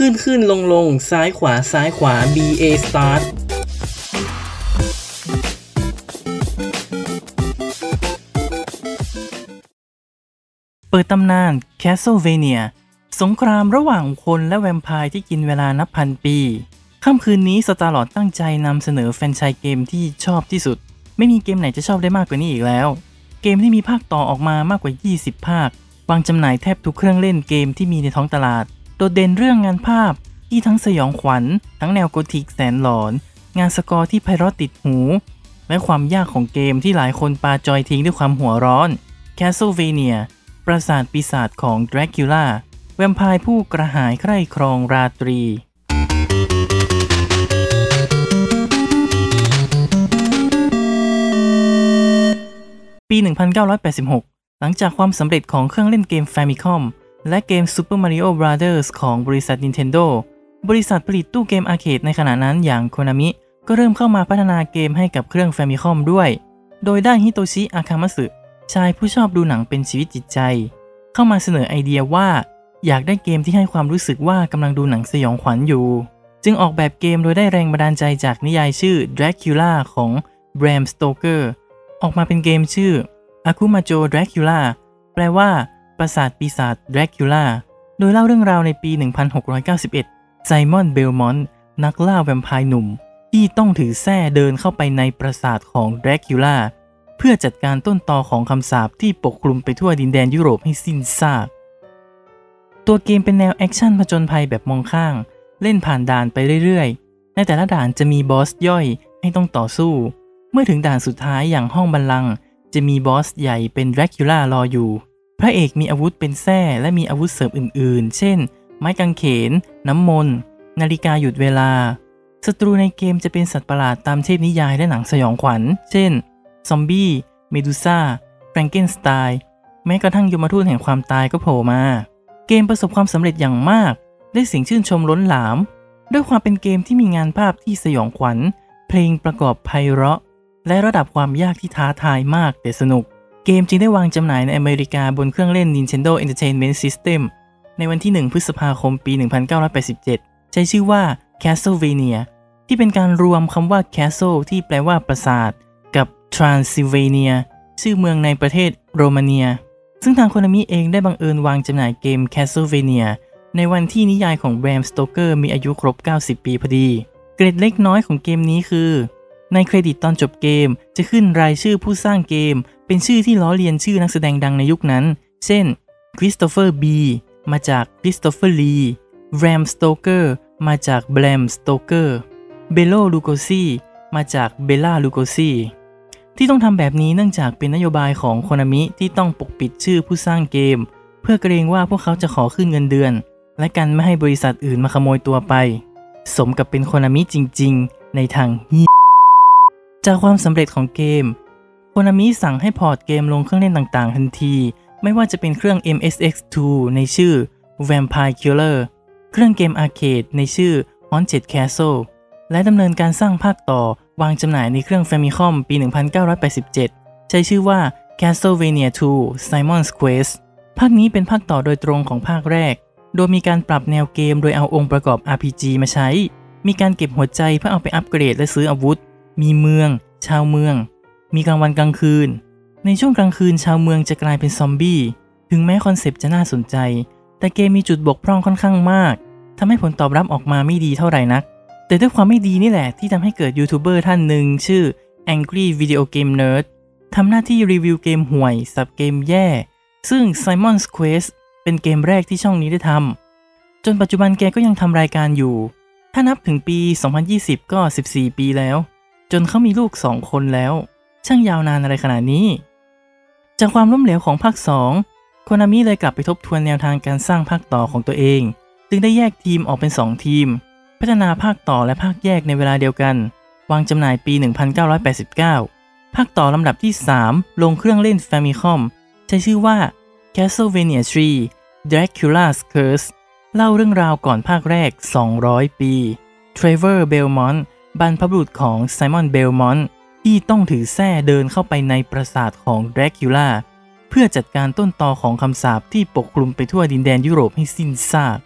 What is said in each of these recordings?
ขึ้นขึ้นลงลงซ้ายขวาซ้ายขวา B A start เปิดตำนาน Castlevania สงครามระหว่างคนและแวมไพร์ที่กินเวลานับพันปี ค่ำคืนนี้สตาร์ลอดตั้งใจนำเสนอแฟนชส์เกมที่ชอบที่สุด ไม่มีเกมไหนจะชอบได้มากกว่านี้อีกแล้ว เกมที่มีภาคต่อออกมามากกว่า 20 ภาค วางจำหน่ายแทบทุกเครื่องเล่นเกมที่มีในท้องตลาด โดดเด่นเรื่องงานภาพที่ทั้งสยองขวัญ ทั้งแนวโกธิกแสนหลอน งานสกอร์ที่ไพเราะติดหู และความยากของเกมที่หลายคนปาจอยทิ้งด้วยความหัวร้อน Castlevania ปราสาทปีศาจของ Dracula แวมไพร์ผู้กระหายใคร่ครองราตรีปี 1986 หลังจากความสำเร็จของเครื่องเล่นเกม Famicom และเกม Super Mario Bros. ของบริษัท Nintendo บริษัทผลิตตู้เกมอาร์เคดในขณะนั้นอย่าง Konami ก็เริ่มเข้ามาพัฒนาเกมให้กับเครื่อง Famicom ด้วย โดยได้ฮิโตชิ อาคามัสึ ชายผู้ชอบดูหนังเป็นชีวิตจิตใจ เข้ามาเสนอไอเดียว่า อยากได้เกมที่ให้ความรู้สึกว่ากำลังดูหนังสยองขวัญอยู่ จึงออกแบบเกมโดยได้แรงบันดาลใจจากนิยายชื่อ Dracula ของ Bram Stoker ออกมาเป็นเกมชื่อ Akumajo Dracula แปลว่า ปราสาทปีศาจ Dracula โดยเล่าเรื่องราวในปี 1691 ไซมอนเบลมอนต์นักล่าแวมไพร์หนุ่ม ที่ต้องถือแส้เดินเข้าไปในปราสาทของ Dracula เพื่อจัดการต้นตอของคำสาปที่ปกคลุมไปทั่วดินแดนยุโรปให้สิ้นซากตัวเกมเป็นแนวแอคชั่นผจญภัยแบบมองข้าง เล่นผ่านด่านไปเรื่อยๆ ในแต่ละด่านจะมีบอสย่อยให้ต้องต่อสู้ เมื่อถึงด่านสุดท้ายอย่างห้องบัลลังก์จะมีบอสใหญ่เป็นแดรคิล่ารออยู่ พระเอกมีอาวุธเป็นแส้และมีอาวุธเสริมอื่น ๆ เช่น ไม้กางเขน น้ำมนต์ นาฬิกาหยุดเวลา ศัตรูในเกมจะเป็นสัตว์ประหลาดตามเทพนิยายและหนังสยองขวัญ เช่น ซอมบี้ เมดูซ่า แฟรงเกนสไตน์แม้กระทั่งยมทูตแห่งความตายก็โผล่มา เกมประสบความสำเร็จอย่างมาก ได้เสียงชื่นชมล้นหลาม ด้วยความเป็นเกมที่มีงานภาพที่สยองขวัญ เพลงประกอบไพเราะ และระดับความยากที่ท้าทายมากแต่สนุก เกมจึงได้วางจำหน่ายในอเมริกาบนเครื่องเล่น Nintendo Entertainment System ในวันที่ 1 พฤษภาคมปี 1987 ใช้ชื่อว่า Castlevania ที่เป็นการรวมคำว่า Castle ที่แปลว่าปราสาท กับ Transylvania ชื่อเมืองในประเทศโรมาเนีย ซึ่งทางโคนามิเองได้บังเอิญวางจำหน่ายเกม Castlevania ในวันที่นิยายของ Bram Stoker มีอายุครบ 90 ปีพอดี เกร็ดเล็กน้อยของเกมนี้คือ ในเครดิตตอนจบเกมจะขึ้นรายชื่อผู้สร้างเกม เป็นชื่อที่ล้อเลียนชื่อนักแสดงดังในยุคนั้น เช่นคริสโตเฟอร์บีมาจากคริสโตเฟอร์ลีแวรมสโตเกอร์มาจากแบรมสโตเกอร์เบโลลูโกซีมาจากเบล่าลูโกซีที่ต้องทำแบบนี้เนื่องจากเป็นนโยบายของโคนามิที่ต้องปกปิดชื่อผู้สร้างเกม เพื่อเกรงว่าพวกเขาจะขอขึ้นเงินเดือน และกันไม่ให้บริษัทอื่นมาขโมยตัวไป สมกับเป็นโคนามิจริง ๆ ในทางเหี้ยจากความสำเร็จของเกม โคนามิสั่งให้พอร์ตเกมลงเครื่องเล่นต่างๆ ทันที ไม่ว่าจะเป็นเครื่อง MSX2 ในชื่อ Vampire Killer เครื่องเกมอาร์เคดในชื่อ Haunted Castle และดำเนินการสร้างภาคต่อวางจำหน่ายในเครื่อง Famicom ปี 1987 ใช้ชื่อว่า Castlevania 2 Simon's Quest ภาคนี้เป็นภาคต่อโดยตรงของภาคแรก โดยมีการปรับแนวเกมโดยเอาองค์ประกอบ RPG มาใช้ มีการเก็บหัวใจเพื่อเอาไปอัปเกรดและซื้ออาวุธ มีเมือง ชาวเมือง มีกลางวันกลางคืน ในช่วงกลางคืนชาวเมืองจะกลายเป็นซอมบี้ ถึงแม้คอนเซปต์จะน่าสนใจ แต่เกมมีจุดบกพร่องค่อนข้างมากทำให้ผลตอบรับออกมาไม่ดีเท่าไหร่นัก แต่ด้วยความไม่ดีนี่แหละที่ทำให้เกิดยูทูบเบอร์ท่านหนึ่งชื่อ Angry Video Game Nerd ทำหน้าที่รีวิวเกมห่วย สับเกมแย่ ซึ่ง Simon's Quest เป็นเกมแรกที่ช่องนี้ได้ทำจนปัจจุบันแกก็ยังทำรายการอยู่ ถ้านับถึงปี 2020 ก็ 14 ปีแล้ว จนเขามีลูก 2 คนแล้ว ช่างยาวนานอะไรขนาดนี้ จากความล้มเหลวของภาค2โคนามิเลยกลับไปทบทวนแนวทางการสร้างภาคต่อของตัวเอง จึงได้แยกทีมออกเป็น 2 ทีม พัฒนาภาคต่อและภาคแยกในเวลาเดียวกัน วางจำหน่ายปี 1989 ภาคต่อลำดับที่ 3 ลงเครื่องเล่น Famicom ใช้ชื่อว่า Castlevania 3 Dracula's Curse เล่าเรื่องราวก่อนภาคแรก 200 ปี Trevor Belmont บรรพบุรุษของ Simon Belmont ที่ต้ องถือแส้เดินเข้าไปในปราสาทของ Dracula เพื่อจัดการต้นตอของคำสาปที่ปกคลุมไปทั่วดินแดนยุโรปให้สิ้นซาก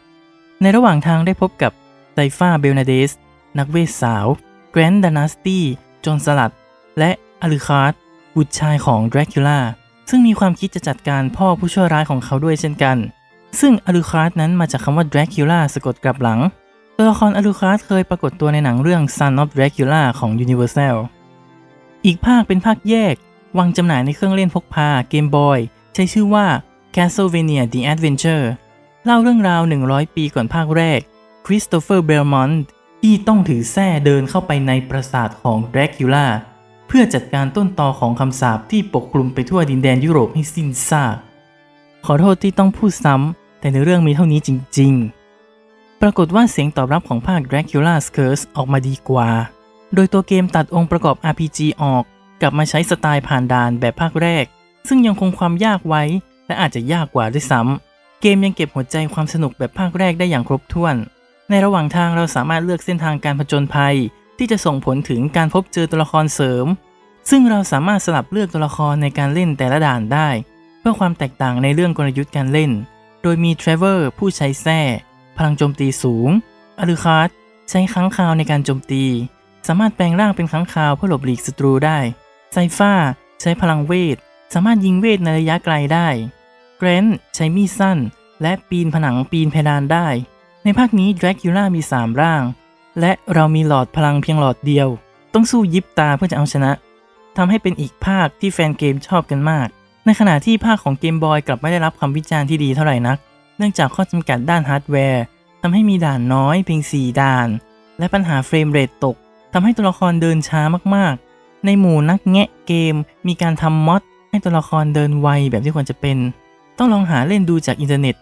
ในระหว่างทางได้พบกับไซฟ้าเบลนาเดส นักเวทสาว แกรนท์ดานาสตี้โจรสลัด และอลูคาร์ดบุตรชายของดรากูล่าซึ่งมีความคิดจะจัดการพ่อผู้ชั่วร้ายของเขาด้วยเช่นกัน ซึ่งอลูคาร์ดนั้นมาจากคำว่าดรากูล่าสะกดกลับหลัง ตัวละครอลูคาร์ดเคยปรากฏตัวในหนังเรื่อง Son of Dracula ของ Universal อีกภาคเป็นภาคแยก วางจำหน่ายในเครื่องเล่นพกพาเกมบอยใช้ชื่อว่า Castlevania The Adventure เล่าเรื่องราว 100 ปีก่อนภาคแรก คริสโตเฟอร์ เบลมอนต์ที่ต้องถือแส้เดินเข้าไปในปราสาทของดรากูล่าเพื่อจัดการต้นตอของคำสาปที่ปกคลุมไปทั่วดินแดนยุโรปให้สิ้นซาก ขอโทษที่ต้องพูดซ้ำ แต่ในเรื่องมีเท่านี้จริง ๆ ปรากฏว่าเสียงตอบรับของภาค Dracula's Curse ออกมาดีกว่า โดยตัวเกมตัดองค์ประกอบ RPG ออก กลับมาใช้สไตล์ผ่านด่านแบบภาคแรก ซึ่งยังคงความยากไว้ และอาจจะยากกว่าด้วยซ้ำเกมยังเก็บหัวใจความสนุกแบบภาคแรกได้อย่างครบถ้วน ในระหว่างทางเราสามารถเลือกเส้นทางการผจญภัย ที่จะส่งผลถึงการพบเจอตัวละครเสริม ซึ่งเราสามารถสลับเลือกตัวละครในการเล่นแต่ละด่านได้ เพื่อความแตกต่างในเรื่องกลยุทธ์การเล่น โดยมีเทรเวอร์ผู้ใช้แส้พลังโจมตีสูงอลูคาร์ดใช้ค้างคาวในการโจมตี สามารถแปลงร่างเป็นค้างคาวเพื่อหลบหลีกศัตรูได้ไซฟ้า ใช้พลังเวท สามารถยิงเวทในระยะไกลได้แกรนท์ใช้มีดสั้น และปีนผนังปีนเพดานได้ ในภาคนี้ดรากูล่ามี 3 ร่าง และเรามีหลอดพลังเพียงหลอดเดียว ต้องสู้ยิบตาเพื่อจะเอาชนะทำให้เป็นอีกภาคที่แฟนเกมชอบกันมาก ในขณะที่ภาคของเกมบอยกลับไม่ได้รับคำวิจารณ์ที่ดีเท่าไหร่นัก เนื่องจากข้อจำกัดด้านฮาร์ดแวร์ทำให้มีด่านน้อยเพียง 4 ด่าน และปัญหา frame rate ตก ทำให้ตัวละครเดินช้ามากๆ ในหมู่นักแงะเกม มีการทำ mod ให้ตัวละครเดินไวแบบที่ควรจะเป็น ต้องลองหาเล่นดูจากอินเทอร์เน็ต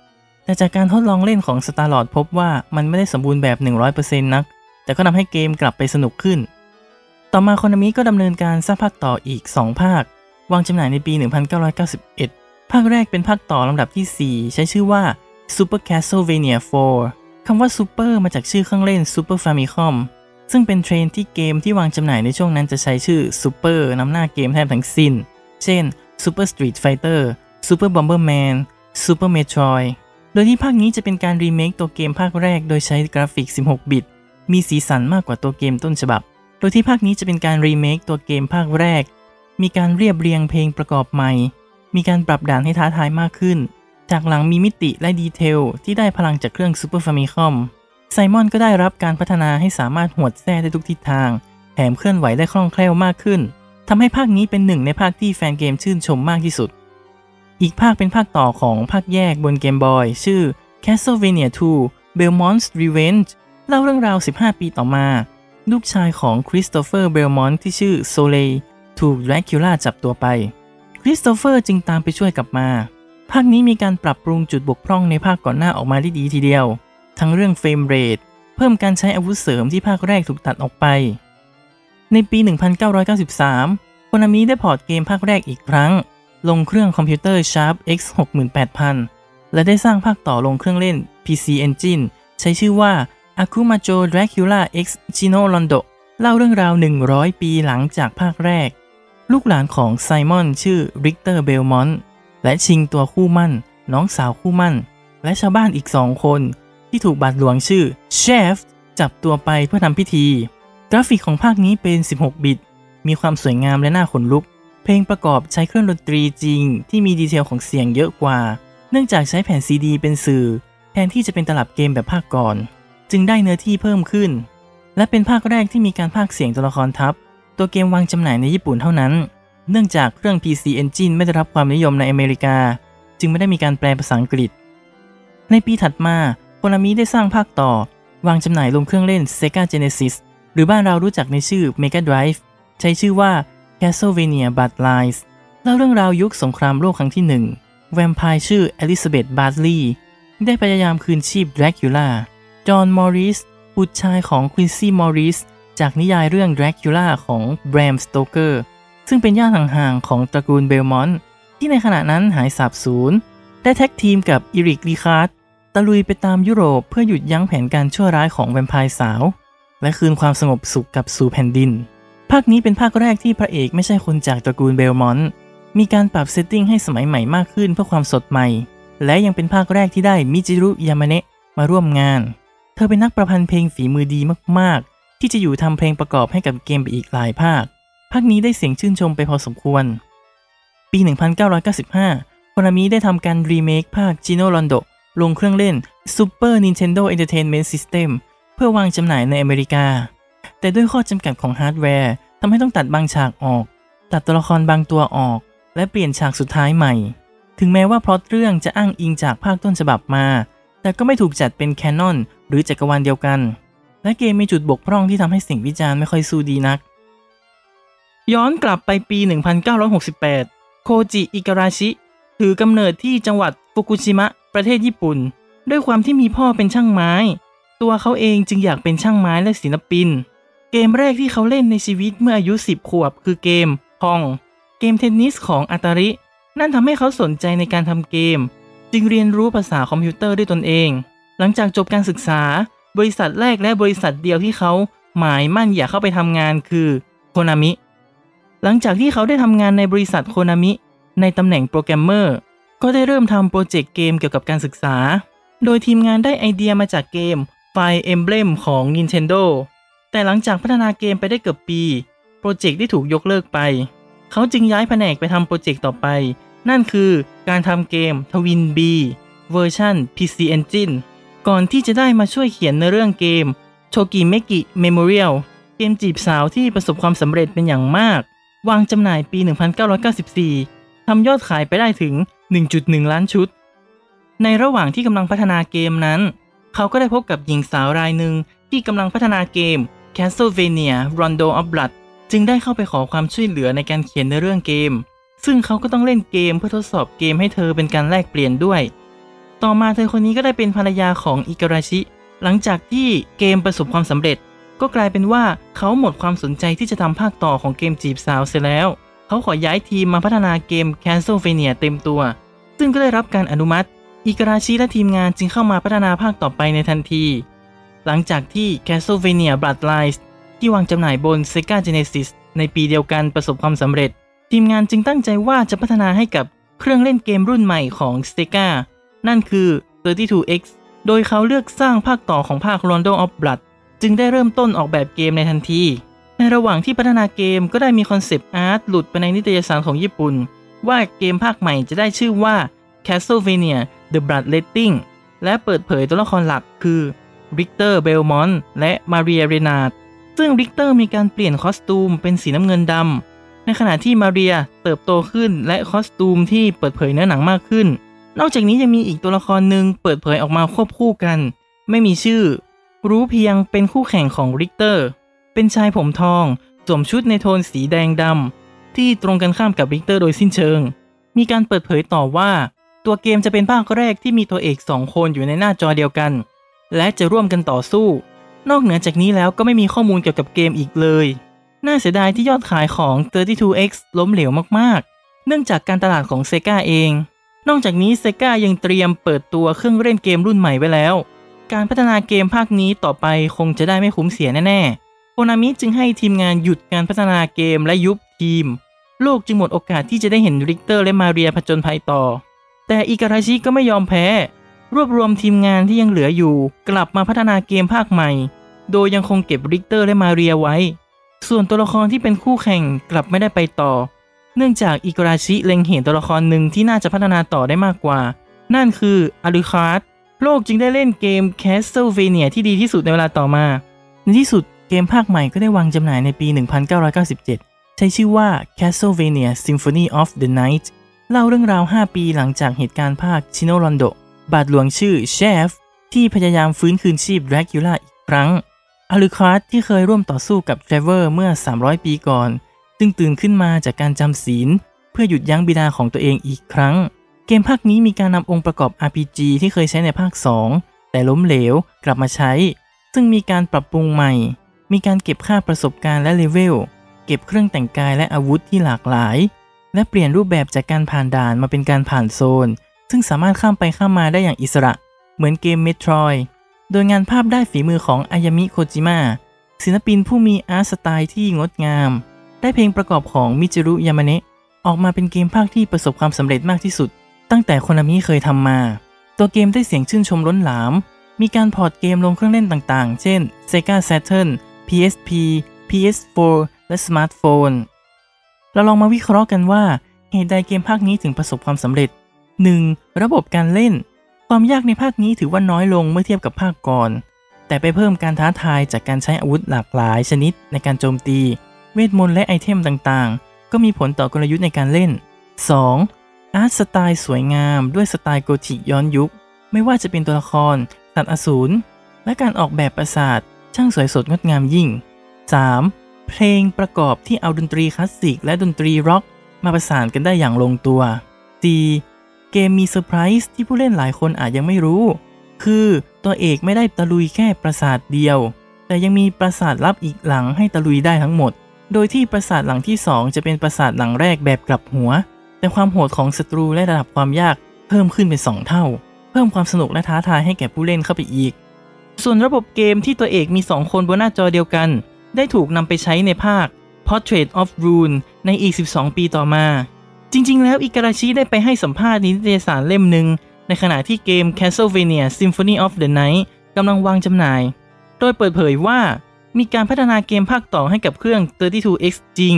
แต่จากการทดลองเล่นของ Starlord พบว่ามันไม่ได้สมบูรณ์แบบ 100%นัก แต่ก็ทำให้เกมกลับไปสนุกขึ้น ต่อมาคอนามิก็ดำเนินการสร้างภาคต่ออีก 2 ภาค วางจำหน่ายในปี 1991 ภาคแรกเป็นภาคต่อลำดับที่ 4 ใช้ชื่อว่า Super Castlevania 4คำว่า Super มาจากชื่อเครื่องเล่น Super Famicom ซึ่งเป็นเทรนที่เกมที่วางจำหน่ายในช่วงนั้นจะใช้ชื่อ Super นำหน้าเกมแทบทั้งสิ้น เช่น Super Street Fighter Super Bomberman Super Metroid โดยที่ภาคนี้จะเป็นการรีเมคตัวเกมภาคแรกโดยใช้กราฟิก 16 บิต มีสีสันมากกว่าตัวเกมต้นฉบับ โดยที่ภาคนี้จะเป็นการรีเมคตัวเกมภาคแรก มีการเรียบเรียงเพลงประกอบใหม่ มีการปรับด่านให้ท้าทายมากขึ้น ฉากหลังมีมิติและ detail ที่ได้พลังจากเครื่อง Super Famicom ไซมอนก็ได้รับการพัฒนาให้สามารถหวดแส้ได้ทุกทิศทาง แถมเคลื่อนไหวได้คล่องแคล่วมากขึ้นทำให้ภาคนี้เป็นหนึ่งในภาคที่แฟนเกมชื่นชมมากที่สุด อีกภาคเป็นภาคต่อของภาคแยกบนเกมบอยชื่อ Castlevania 2 Belmont's Revenge เล่าเรื่องราว 15 ปีต่อมา ลูกชายของคริสโตเฟอร์เบลมอนต์ที่ชื่อโซเลถูกแดรกคิวล่าจับตัวไป คริสโตเฟอร์จึงตามไปช่วยกลับมา ภาคนี้มีการปรับปรุงจุดบกพร่องในภาคก่อนหน้าออกมาได้ดีทีเดียว ทั้งเรื่อง frame rate เพิ่มการใช้อาวุธเสริมที่ภาคแรกถูกตัดออกไป ในปี 1993 โคนามิได้ port เกมภาคแรกอีกครั้ง ลงเครื่องคอมพิวเตอร์ Sharp X 68000 และได้สร้างภาคต่อลงเครื่องเล่น PC Engine ใช้ชื่อว่า Akumajo Dracula X Chi no Rondo เล่าเรื่องราว 100 ปีหลังจากภาคแรก ลูกหลานของไซมอนชื่อริกเตอร์เบลมอนต์และชิงตัวคู่หมั้น น้องสาวคู่หมั้น และชาวบ้านอีกสองคน ที่ถูกบาดหลวงชื่อเชฟจับตัวไปเพื่อทำพิธี กราฟิกของภาคนี้เป็น 16 บิต มีความสวยงามและน่าขนลุก เพลงประกอบใช้เครื่องดนตรีจริง ที่มี detail ของเสียงเยอะกว่า เนื่องจากใช้แผ่นซีดีเป็นสื่อ แทนที่จะเป็นตลับเกมแบบภาคก่อน จึงได้เนื้อที่เพิ่มขึ้น และเป็นภาคแรกที่มีการพากย์เสียงตัวละครทับ ตัวเกมวางจำหน่ายในญี่ปุ่นเท่านั้น เนื่องจากเครื่อง PC Engine ไม่ได้รับความนิยมในอเมริกา จึงไม่ได้มีการแปลภาษาอังกฤษ ในปีถัดมา คนามิได้สร้างภาคต่อ วางจำหน่ายลงเครื่องเล่น Sega Genesis หรือบ้านเรารู้จักในชื่อ Mega Drive ใช้ชื่อว่า Castlevania Bloodlines เล่าเรื่องราวยุคสงครามโลกครั้งที่หนึ่งแวมไพร์ชื่อ Elizabeth Bartley ได้พยายามคืนชีพ Dracula จอห์น มอริส บุตรชายของควินซี่ มอริส จากนิยายเรื่อง Dracula ของแบรม สโตเกอร์ ซึ่งเป็นญาติห่างๆของตระกูลเบลมอนต์ที่ในขณะนั้นหายสาบสูญ ได้ tag team กับอีริก ลีคาร์ด ตะลุยไปตามยุโรปเพื่อหยุดยั้งแผนการชั่วร้ายของแวมไพร์สาว และคืนความสงบสุขกับสู่แผ่นดิน ภาคนี้เป็นภาคแรกที่พระเอกไม่ใช่คนจากตระกูลเบลมอนต์มีการปรับ setting ให้สมัยใหม่มากขึ้นเพื่อความสดใหม่ และยังเป็นภาคแรกที่ได้มิจิรุยามาเนะมาร่วมงาน เธอเป็นนักประพันธ์เพลงฝีมือดีมากๆ ที่จะอยู่ทำเพลงประกอบให้กับเกมไปอีกหลายภาค ภาคนี้ได้เสียงชื่นชมไปพอสมควร ปี 1995 โคนามิได้ทำการรีเมคภาค Chi no Rondo ลงเครื่องเล่น Super Nintendo Entertainment System เพื่อวางจำหน่ายในอเมริกา แต่ด้วยข้อจำกัดของฮาร์ดแวร์ทำให้ต้องตัดบางฉากออก ตัดตัวละครบางตัวออก และเปลี่ยนฉากสุดท้ายใหม่ ถึงแม้ว่าพล็อตเรื่องจะอ้างอิงจากภาคต้นฉบับมา แต่ก็ไม่ถูกจัดเป็นแคนนอนหรือจักรวาลเดียวกัน และเกมมีจุดบกพร่องที่ทำให้สิ่งวิจารณ์ไม่ค่อยสู้ดีนัก ย้อนกลับไปปี 1968 โคจิ อิการาชิ ถือกำเนิดที่จังหวัดฟุกุชิมะ ประเทศญี่ปุ่น ด้วยความที่มีพ่อเป็นช่างไม้ ตัวเขาเองจึงอยากเป็นช่างไม้และศิลปิน เกมแรกที่เขาเล่นในชีวิตเมื่ออายุ 10 ขวบ คือเกม Pong เกมเทนนิสของอาตาริ นั่นทำให้เขาสนใจในการทำเกม จึงเรียนรู้ภาษาคอมพิวเตอร์ด้วยตนเอง หลังจากจบการศึกษา บริษัทแรกและบริษัทเดียวที่เขาหมายมั่นอยากเข้าไปทำงานคือโคนามิ หลังจากที่เขาได้ทำงานในบริษัทโคนามิในตำแหน่งโปรแกรมเมอร์ ก็ได้เริ่มทำโปรเจกต์เกมเกี่ยวกับการศึกษา โดยทีมงานได้ไอเดียมาจากเกม Fire Emblem ของ Nintendo แต่หลังจากพัฒนาเกมไปได้เกือบปี โปรเจกต์ได้ถูกยกเลิกไป เขาจึงย้ายแผนกไปทำโปรเจกต์ต่อไป นั่นคือการทำเกม TwinBee เวอร์ชัน PC Engine ก่อนที่จะได้มาช่วยเขียนเนื้อเรื่องเกมโ o กิเมกิ Memorial เกมจีบสาวที่ประสบความสำเร็จเป็นอย่างมาก วางจำหน่ายปี 1994 ทำยอดขายไปได้ถึง 1.1 ล้านชุด ในระหว่างที่กำลังพัฒนาเกมนั้น เขาก็ได้พบกับหญิงสาวรายหนึ่งที่กำลังพัฒนาเกม Castlevania Rondo of Blood จึงได้เข้าไปขอความช่วยเหลือในการเขียนในเรื่องเกม ซึ่งเขาก็ต้องเล่นเกมเพื่อทดสอบเกมให้เธอเป็นการแลกเปลี่ยนด้วย ต่อมาเธอคนนี้ก็ได้เป็นภรรยาของอิการาชิ หลังจากที่เกมประสบความสำเร็จ ก็กลายเป็นว่าเขาหมดความสนใจที่จะทำภาคต่อของเกมจีบสาวเสียแล้ว เขาขอย้ายทีมมาพัฒนาเกม Castlevania เต็มตัว ซึ่งก็ได้รับการอนุมัติ อิการาชิและทีมงานจึงเข้ามาพัฒนาภาคต่อไปในทันที หลังจากที่ Castlevania Bloodlines ที่วางจำหน่ายบน Sega Genesis ในปีเดียวกันประสบความสำเร็จ ทีมงานจึงตั้งใจว่าจะพัฒนาให้กับเครื่องเล่นเกมรุ่นใหม่ของ Sega นั่นคือ 32X โดยเขาเลือกสร้างภาคต่อของภาค Rondo of Blood จึงได้เริ่มต้นออกแบบเกมในทันที ในระหว่างที่พัฒนาเกมก็ได้มี concept art หลุดไปในนิตยสารของญี่ปุ่น ว่าเกมภาคใหม่จะได้ชื่อว่า Castlevania The Bloodletting และเปิดเผยตัวละครหลักคือริกเตอร์เบลมอนและมาเรียเรนาร์ดซึ่งริกเตอร์มีการเปลี่ยน costume เป็นสีน้ำเงินดำในขณะที่มาเรียเติบโตขึ้นและ costume ที่เปิดเผยเนื้อหนังมากขึ้น นอกจากนี้ยังมีอีกตัวละครหนึ่งเปิดเผยออกมาควบคู่กัน ไม่มีชื่อ รู้เพียงเป็นคู่แข่งของริกเตอร์ เป็นชายผมทอง สวมชุดในโทนสีแดงดำ ที่ตรงกันข้ามกับริกเตอร์โดยสิ้นเชิง มีการเปิดเผยต่อว่า ตัวเกมจะเป็นภาคแรกที่มีตัวเอกสองคนอยู่ในหน้าจอเดียวกัน และจะร่วมกันต่อสู้ นอกเหนือจากนี้แล้วก็ไม่มีข้อมูลเกี่ยวกับเกมอีกเลย น่าเสียดายที่ยอดขายของ 32X ล้มเหลวมากๆ เนื่องจากการตลาดของ Sega เอง นอกจากนี้ Sega ยังเตรียมเปิดตัวเครื่องเล่นเกมรุ่นใหม่ไว้แล้ว การพัฒนาเกมภาคนี้ต่อไปคงจะได้ไม่คุ้มเสียแน่ๆ โคนามิจึงให้ทีมงานหยุดการพัฒนาเกมและยุบทีม โลกจึงหมดโอกาสที่จะได้เห็นริกเตอร์และมาเรียผจญภัยต่อ แต่อิการาชิก็ไม่ยอมแพ้ รวบรวมทีมงานที่ยังเหลืออยู่ กลับมาพัฒนาเกมภาคใหม่ โดยยังคงเก็บริกเตอร์และมาเรียไว้ ส่วนตัวละครที่เป็นคู่แข่งกลับไม่ได้ไปต่อ เนื่องจากอิการาชิเล็งเห็นตัวละครหนึ่งที่น่าจะพัฒนาต่อได้มากกว่า นั่นคืออาริคาร์ดโลกจึงได้เล่นเกม Castlevania ที่ดีที่สุดในเวลาต่อมา ในที่สุด เกมภาคใหม่ก็ได้วางจำหน่ายในปี 1997 ใช้ชื่อว่า Castlevania Symphony of the Night เล่าเรื่องราว 5 ปีหลังจากเหตุการณ์ภาค Chi no Rondo บาทหลวงชื่อเชฟที่พยายามฟื้นคืนชีพแดรกคิวล่าอีกครั้งอาริคาร์ดที่เคยร่วมต่อสู้กับเทรเวอร์เมื่อ 300 ปีก่อนจึงตื่นขึ้นมาจากการจำศีล เพื่อหยุดยั้งบิดาของตัวเองอีกครั้ง เกมภาคนี้มีการนำองค์ประกอบ RPG ที่เคยใช้ในภาค 2 แต่ล้มเหลวกลับมาใช้ ซึ่งมีการปรับปรุงใหม่ มีการเก็บค่าประสบการณ์และเลเวล เก็บเครื่องแต่งกายและอาวุธที่หลากหลาย และเปลี่ยนรูปแบบจากการผ่านด่านมาเป็นการผ่านโซน ซึ่งสามารถข้ามไปข้ามมาได้อย่างอิสระ เหมือนเกม Metroid โดยงานภาพได้ฝีมือของอายามิ โคจิมะ ศิลปินผู้มี art style ที่งดงาม ได้เพลงประกอบของมิจิรุ ยามาเนะออกมาเป็นเกมภาคที่ประสบความสำเร็จมากที่สุด ตั้งแต่โคนามิเคยทำมา ตัวเกมได้เสียงชื่นชมล้นหลาม มีการ port เกมลงเครื่องเล่นต่างๆ เช่น Sega Saturn PSP PS4 และสมาร์ทโฟน เราลองมาวิเคราะห์กันว่า เหตุใดเกมภาคนี้ถึงประสบความสำเร็จ 1. ระบบการเล่น ความยากในภาคนี้ถือว่าน้อยลงเมื่อเทียบกับภาคก่อน แต่ไปเพิ่มการท้าทายจากการใช้อาวุธหลากหลายชนิดในการโจมตี เวทมนต์และ item ต่างๆ ก็มีผลต่อกลยุทธ์ในการเล่น 2. art style สวยงามด้วยสไตล์โกธิย้อนยุค ไม่ว่าจะเป็นตัวละครสัตว์อสูรและการออกแบบปราสาท ช่างสวยสดงดงามยิ่ง 3. เพลงประกอบที่เอาดนตรีคลาสสิกและดนตรีร็อก มาประสานกันได้อย่างลงตัว 4. เกมมีเซอร์ไพรส์ที่ผู้เล่นหลายคนอาจยังไม่รู้ คือตัวเอกไม่ได้ตะลุยแค่ปราสาทเดียว แต่ยังมีปราสาทลับอีกหลังให้ตะลุยได้ทั้งหมด โดยที่ปราสาทหลังที่ 2 จะเป็นปราสาทหลังแรกแบบกลับหัว แต่ความโหดของศัตรูและระดับความยากเพิ่มขึ้นเป็น 2 เท่า เพิ่มความสนุกและท้าทายให้แก่ผู้เล่นเข้าไปอีก ส่วนระบบเกมที่ตัวเอกมี 2 คนบนหน้าจอเดียวกัน ได้ถูกนำไปใช้ในภาค Portrait of Rune ในอีก 12 ปีต่อมา จริง ๆ แล้วอิการาชิได้ไปให้สัมภาษณ์ในนิตยสารเล่มหนึ่ง ในขณะที่เกม Castlevania Symphony of the Night กำลังวางจำหน่าย โดยเปิดเผยว่ามีการพัฒนาเกมภาคต่อให้กับเครื่อง 32X จริง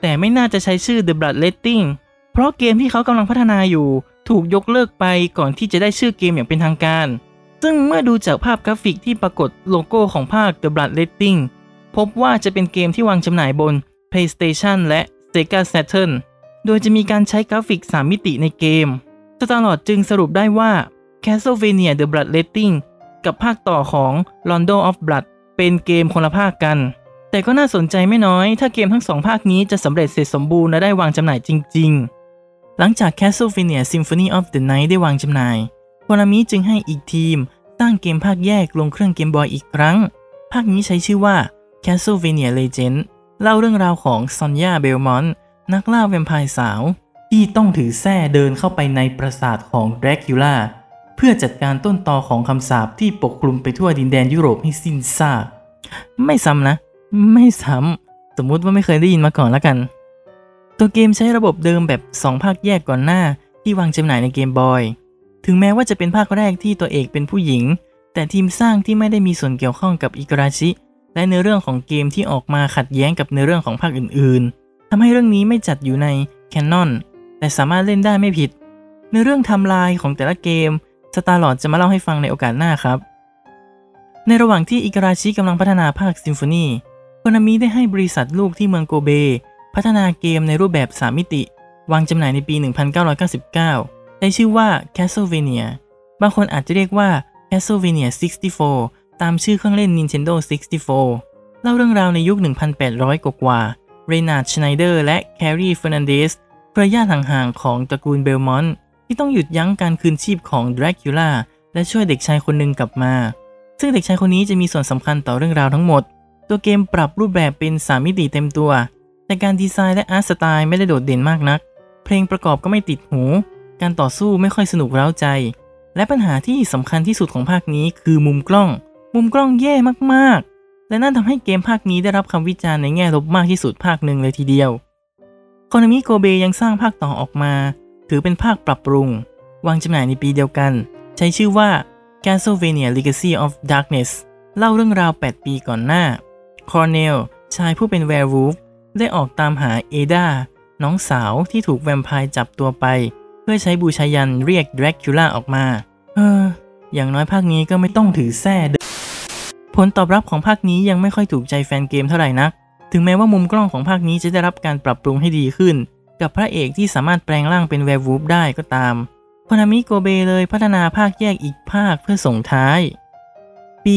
แต่ไม่น่าจะใช้ชื่อ The Bloodletting เพราะเกมที่เขากำลังพัฒนาอยู่ ถูกยกเลิกไปก่อนที่จะได้ชื่อเกมอย่างเป็นทางการ ซึ่งเมื่อดูจากภาพกราฟิกที่ปรากฏโลโก้ของภาค The Bloodletting พบว่าจะเป็นเกมที่วางจำหน่ายบน PlayStation และ Sega Saturn โดยจะมีการใช้กราฟิก 3 มิติในเกม สตาร์ลอดจึงสรุปได้ว่า Castlevania The Bloodletting กับภาคต่อของ Rondo of Blood เป็นเกมคนละภาคกัน แต่ก็น่าสนใจไม่น้อย ถ้าเกมทั้งสองภาคนี้จะสำเร็จเสร็จสมบูรณ์และได้วางจำหน่ายจริง ๆ หลังจาก Castlevania Symphony of the Night ได้วางจำหน่าย Konami จึงให้อีกทีมสร้างเกมภาคแยกลงเครื่องเกมบอยอีกครั้ง ภาคนี้ใช้ชื่อว่า Castlevania Legend เล่าเรื่องราวของซอนยาเบลมอนต์นักล่าแวมไพร์สาว ที่ต้องถือแส้เดินเข้าไปในปราสาทของแดรคิล่าเพื่อจัดการต้นตอของคำสาปที่ปกคลุมไปทั่วดินแดนยุโรปให้สิ้นซากไม่ซ้ำนะ ไม่ซ้ำสมมุติว่าไม่เคยได้ยินมาก่อนแล้วกัน ตัวเกมใช้ระบบเดิมแบบ 2 ภาคแยกก่อนหน้าที่วางจำหน่ายในเกมบอย ถึงแม้ว่าจะเป็นภาคแรกที่ตัวเอกเป็นผู้หญิง แต่ทีมสร้างที่ไม่ได้มีส่วนเกี่ยวข้องกับอิกราชิ และเนื้อเรื่องของเกมที่ออกมาขัดแย้งกับเนื้อเรื่องของภาคอื่นๆทำให้เรื่องนี้ไม่จัดอยู่ใน canon แต่สามารถเล่นได้ไม่ผิด ในเรื่องทำลายของแต่ละเกมสตาร์ลอดจะมาเล่าให้ฟังในโอกาสหน้าครับ ในระหว่างที่อิกราชิกำลังพัฒนาภาคซิมโฟนีโคนามิได้ให้บริษัทลูกที่เมืองโกเบ พัฒนาเกมในรูปแบบ 3 มิติ วางจำหน่ายในปี 1999 ได้ชื่อว่า Castlevania บางคนอาจจะเรียกว่า Castlevania 64 ตามชื่อเครื่องเล่น Nintendo 64 เล่าเรื่องราวในยุค 1,800 กว่าเรนาร์ดชไนเดอร์และแคร์รีเฟอร์นันเดสเครือญาติห่างๆของตระกูลเบลมอนต์ที่ต้องหยุดยั้งการคืนชีพของดรากูล่าและช่วยเด็กชายคนหนึ่งกลับมา ซึ่งเด็กชายคนนี้จะมีส่วนสำคัญต่อเรื่องราวทั้งหมด ตัวเกมปรับรูปแบบเป็น 3 มิติเต็มตัว แต่การดีไซน์และ art style ไม่ได้โดดเด่นมากนัก เพลงประกอบก็ไม่ติดหู การต่อสู้ไม่ค่อยสนุกเร้าใจ และปัญหาที่สำคัญที่สุดของภาคนี้คือมุมกล้อง มุมกล้องแย่มากๆ และนั่นทำให้เกมภาคนี้ได้รับคำวิจารณ์ในแง่ลบมากที่สุดภาคหนึ่งเลยทีเดียวโคนามิโกเบยังสร้างภาคต่อออกมา ถือเป็นภาคปรับปรุง วางจำหน่ายในปีเดียวกัน ใช้ชื่อว่า Castlevania Legacy of Darkness เล่าเรื่องราว 8 ปีก่อนหน้า คอร์เนล ชายผู้เป็น werewolf ได้ออกตามหาเอดา น้องสาวที่ถูกแวมไพร์จับตัวไป เพื่อใช้บูชายัญเรียกดรากูล่าออกมาเอออย่างน้อยภาคนี้ก็ไม่ต้องถือแส้เดินผลตอบรับของภาคนี้ยังไม่ค่อยถูกใจแฟนเกมเท่าไหร่นัก ถึงแม้ว่ามุมกล้องของภาคนี้จะได้รับการปรับปรุงให้ดีขึ้น กับพระเอกที่สามารถแปลงร่างเป็น werewolf ได้ก็ตามโคนามิโกเบเลยพัฒนาภาคแยกอีกภาคเพื่อส่งท้าย ปี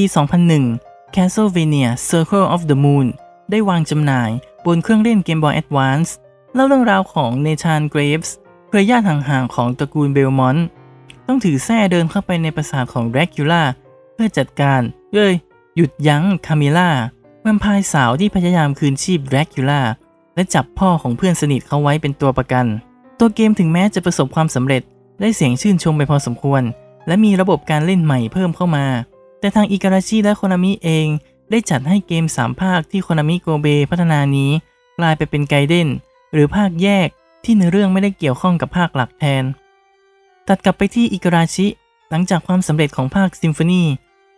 2001 Castlevania Circle of the Moon ได้วางจำหน่ายบนเครื่องเล่น Game Boy Advance เล่าเรื่องราวของเนธานเกรฟส์ เครือญาติห่างๆของตระกูลเบลมอนต์ต้องถือแส้เดินเข้าไปในปราสาทของแดรกูล่าเพื่อจัดการเอ้ยหยุดยั้งคามิล่าแวมไพร์สาวที่พยายามคืนชีพแดรกูล่าและจับพ่อของเพื่อนสนิทเขาไว้เป็นตัวประกัน ตัวเกมถึงแม้จะประสบความสำเร็จได้เสียงชื่นชมไปพอสมควร และมีระบบการเล่นใหม่เพิ่มเข้ามา แต่ทางอิการาชิและโคนามิเองได้จัดให้เกม 3 ภาคที่โคนามิโกเบพัฒนานี้ กลายไปเป็นไกเดนหรือภาคแยก ที่ในเรื่องไม่ได้เกี่ยวข้องกับภาคหลักแทน ตัดกลับไปที่อิกราชิ หลังจากความสำเร็จของภาคซิมโฟนี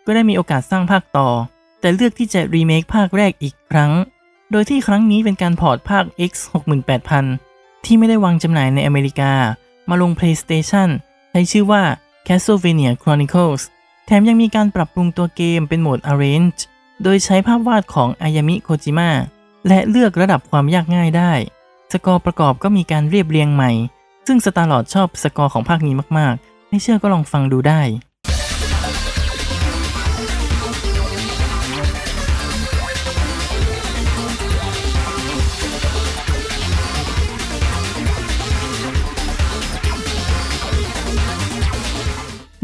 ก็ได้มีโอกาสสร้างภาคต่อ แต่เลือกที่จะรีเมคภาคแรกอีกครั้ง โดยที่ครั้งนี้เป็นการพอร์ตภาค X 68000 ที่ไม่ได้วางจำหน่ายในอเมริกา มาลง PlayStation ใช้ชื่อว่า Castlevania Chronicles แถมยังมีการปรับปรุงตัวเกมเป็นโหมด Arrange โดยใช้ภาพวาดของอายามิโคจิมะและเลือกระดับความยากง่ายได้ สกอร์ประกอบก็มีการเรียบเรียงใหม่ ซึ่งสตาร์ลอดชอบสกอร์ของภาคนี้มากๆ ไม่เชื่อก็ลองฟังดูได้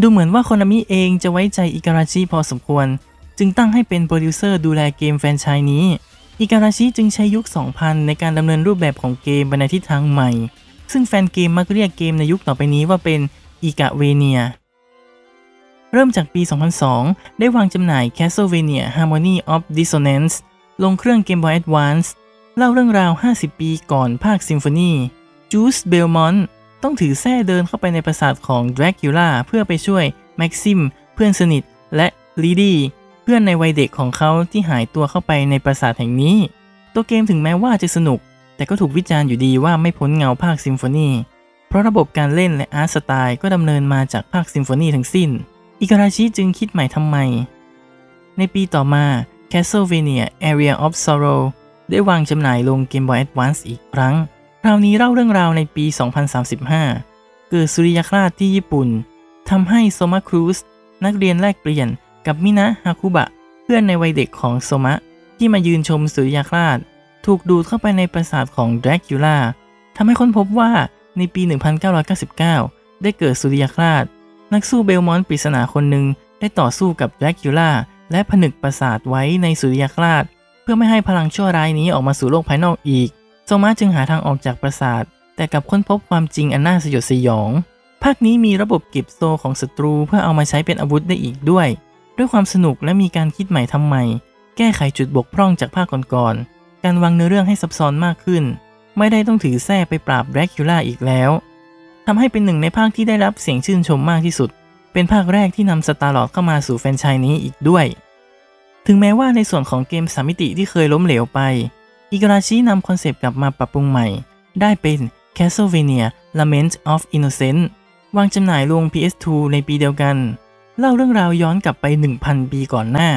ดูเหมือนว่าโคนามิเองจะไว้ใจอิการาชิพอสมควร จึงตั้งให้เป็นโปรดิวเซอร์ดูแลเกมแฟรนไชส์นี้ อิการาชิจึงใช้ยุค 2000 ในการดำเนินรูปแบบของเกมไปในทิศทางใหม่ ซึ่งแฟนเกมมักเรียกเกมในยุคต่อไปนี้ว่าเป็น Igavania เริ่มจากปี 2002 ได้วางจำหน่าย Castlevania Harmony of Dissonance ลงเครื่อง Game Boy Advance เล่าเรื่องราว 50 ปีก่อนภาคซิมโฟนีจูสเบลมอนต์ต้องถือแส้เดินเข้าไปในปราสาทของดรากูล่าเพื่อไปช่วยแม็กซิม เพื่อนสนิทและลีดี้ เพื่อนในวัยเด็กของเขาที่หายตัวเข้าไปในปราสาทแห่งนี้ ตัวเกมถึงแม้ว่าจะสนุก แต่ก็ถูกวิจารณ์อยู่ดีว่าไม่พ้นเงาภาคซิมโฟนีเพราะระบบการเล่นและ art style ก็ดำเนินมาจากภาคซิมโฟนีทั้งสิ้น อิการาชิจึงคิดใหม่ทำใหม่ ในปีต่อมา Castlevania Aria of Sorrow ได้วางจำหน่ายลง Game Boy Advance อีกครั้ง คราวนี้เล่าเรื่องราวในปี 2035 เกิดสุริยคราสที่ญี่ปุ่นทำให้โซมะครูสนักเรียนแลกเปลี่ยน กับมินะฮาคุบะ เพื่อนในวัยเด็กของโซมะ ที่มายืนชมสุริยคราสถูกดูดเข้าไปในปราสาทของดรากูล่าทำให้ค้นพบว่าในปี 1999 ได้เกิดสุริยคราสนักสู้เบลมอนปริศนาคนหนึ่งได้ต่อสู้กับดรากูล่าและผนึกปราสาทไว้ในสุริยคราสเพื่อไม่ให้พลังชั่วร้ายนี้ออกมาสู่โลกภายนอกอีก โซมาจึงหาทางออกจากปราสาท แต่กลับค้นพบความจริงอันน่าสยดสยองภาคนี้มีระบบเก็บโซของศัตรูเพื่อเอามาใช้เป็นอาวุธได้อีกด้วย ด้วยความสนุกและมีการคิดใหม่ทำใหม่ แก้ไขจุดบกพร่องจากภาคก่อนๆ การวางเนื้อเรื่องให้ซับซ้อนมากขึ้น ไม่ได้ต้องถือแส้ไปปราบแดรกูล่าอีกแล้วทำให้เป็นหนึ่งในภาคที่ได้รับเสียงชื่นชมมากที่สุด เป็นภาคแรกที่นำสตาร์ลอดเข้ามาสู่แฟรนไชส์นี้อีกด้วย ถึงแม้ว่าในส่วนของเกมสามมิติที่เคยล้มเหลวไปอิกราชินำคอนเซปต์กลับมาปรับปรุงใหม่ ได้เป็น Castlevania Lament of Innocence วางจำหน่ายลง PS2 ในปีเดียวกัน เล่าเรื่องราวย้อนกลับไป 1,000 ปีก่อนหน้า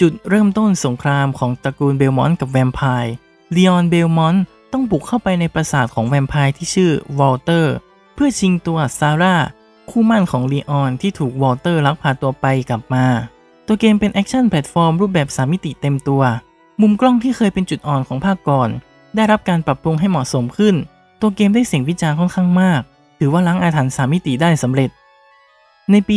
จุดเริ่มต้นสงครามของตระกูลเบลมอนต์กับแวมไพร์ลีออนเบลมอนต์ต้องบุกเข้าไปในปราสาทของแวมไพร์ที่ชื่อวอลเตอร์ เพื่อชิงตัวซาร่า คู่หมั้นของลีออนที่ถูกวอลเตอร์ลักพาตัวไปกลับมา ตัวเกมเป็น action platform รูปแบบ3มิติเต็มตัว มุมกล้องที่เคยเป็นจุดอ่อนของภาคก่อน ได้รับการปรับปรุงให้เหมาะสมขึ้น ตัวเกมได้เสียงวิจารณ์ค่อนข้างมาก ถือว่าล้างอาถรรพ์3มิติได้สำเร็จ ในปี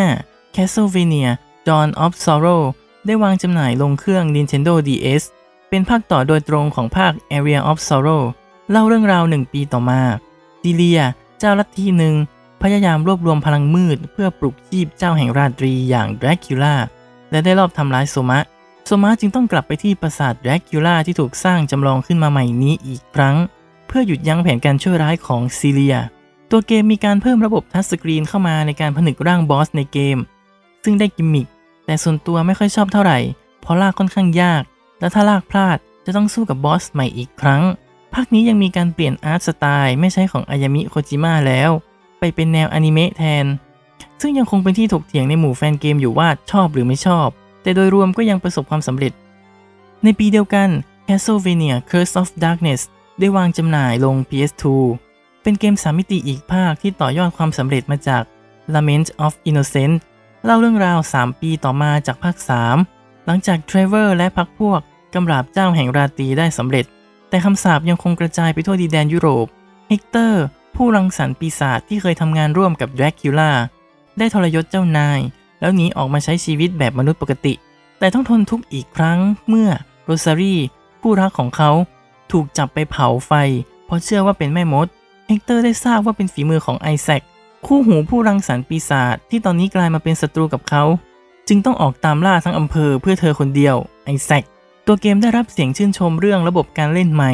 2005 Castlevania Dawn of Sorrow ได้วางจำหน่ายลงเครื่อง Nintendo DS เป็นภาคต่อโดยตรงของภาค Area of Sorrow เล่าเรื่องราวหนึ่งปีต่อมาดิเลีย เจ้าลัทธิหนึ่ง พยายามรวบรวมพลังมืด เพื่อปลุกชีพเจ้าแห่งราตรีอย่างดรากูล่าและได้รอบทำร้ายโซมะ โซมะจึงต้องกลับไปที่ปราสาทดรากูล่าที่ถูกสร้างจำลองขึ้นมาใหม่นี้อีกครั้ง เพื่อหยุดยั้งแผนการชั่วร้ายของซีเลีย ตัวเกมมีการเพิ่มระบบทัชสกรีนเข้ามาในการผนึกร่างบอสในเกม ซึ่งได้กิมมิคแต่ส่วนตัวไม่ค่อยชอบเท่าไหร่ เพราะลากค่อนข้างยาก และถ้าลากพลาดจะต้องสู้กับบอสใหม่อีกครั้ง ภาคนี้ยังมีการเปลี่ยนอาร์ตสไตล์ไม่ใช่ของอายามิโคจิมะแล้ว ไปเป็นแนวอนิเมะแทน ซึ่งยังคงเป็นที่ถกเถียงในหมู่แฟนเกมอยู่ว่าชอบหรือไม่ชอบ แต่โดยรวมก็ยังประสบความสำเร็จ ในปีเดียวกัน Castlevania Curse of Darkness ได้วางจำหน่ายลง PS2 เป็นเกมสามมิติอีกภาคที่ต่อยอดความสำเร็จมาจาก Lament of Innocence เล่าเรื่องราว 3 ปีต่อมาจากภาค 3 หลังจากเทรเวอร์และพรรคพวกกำราบเจ้าแห่งราตรีได้สำเร็จ แต่คำสาปยังคงกระจายไปทั่วดินแดนยุโรปเฮกเตอร์ ผู้รังสรรค์ปีศาจที่เคยทำงานร่วมกับแดรกูล่าได้ทรยศเจ้านาย แล้วหนีออกมาใช้ชีวิตแบบมนุษย์ปกติ แต่ต้องทนทุกข์อีกครั้งเมื่อโรซารีผู้รักของเขา ถูกจับไปเผาไฟ เพราะเชื่อว่าเป็นแม่มด เฮกเตอร์ได้ทราบว่าเป็นฝีมือของไอแซคคู่หูผู้รังสรรค์ปีศาจที่ตอนนี้กลายมาเป็นศัตรูกับเขา จึงต้องออกตามล่าทั้งอำเภอเพื่อเธอคนเดียว ไอแซคตัวเกมได้รับเสียงชื่นชมเรื่องระบบการเล่นใหม่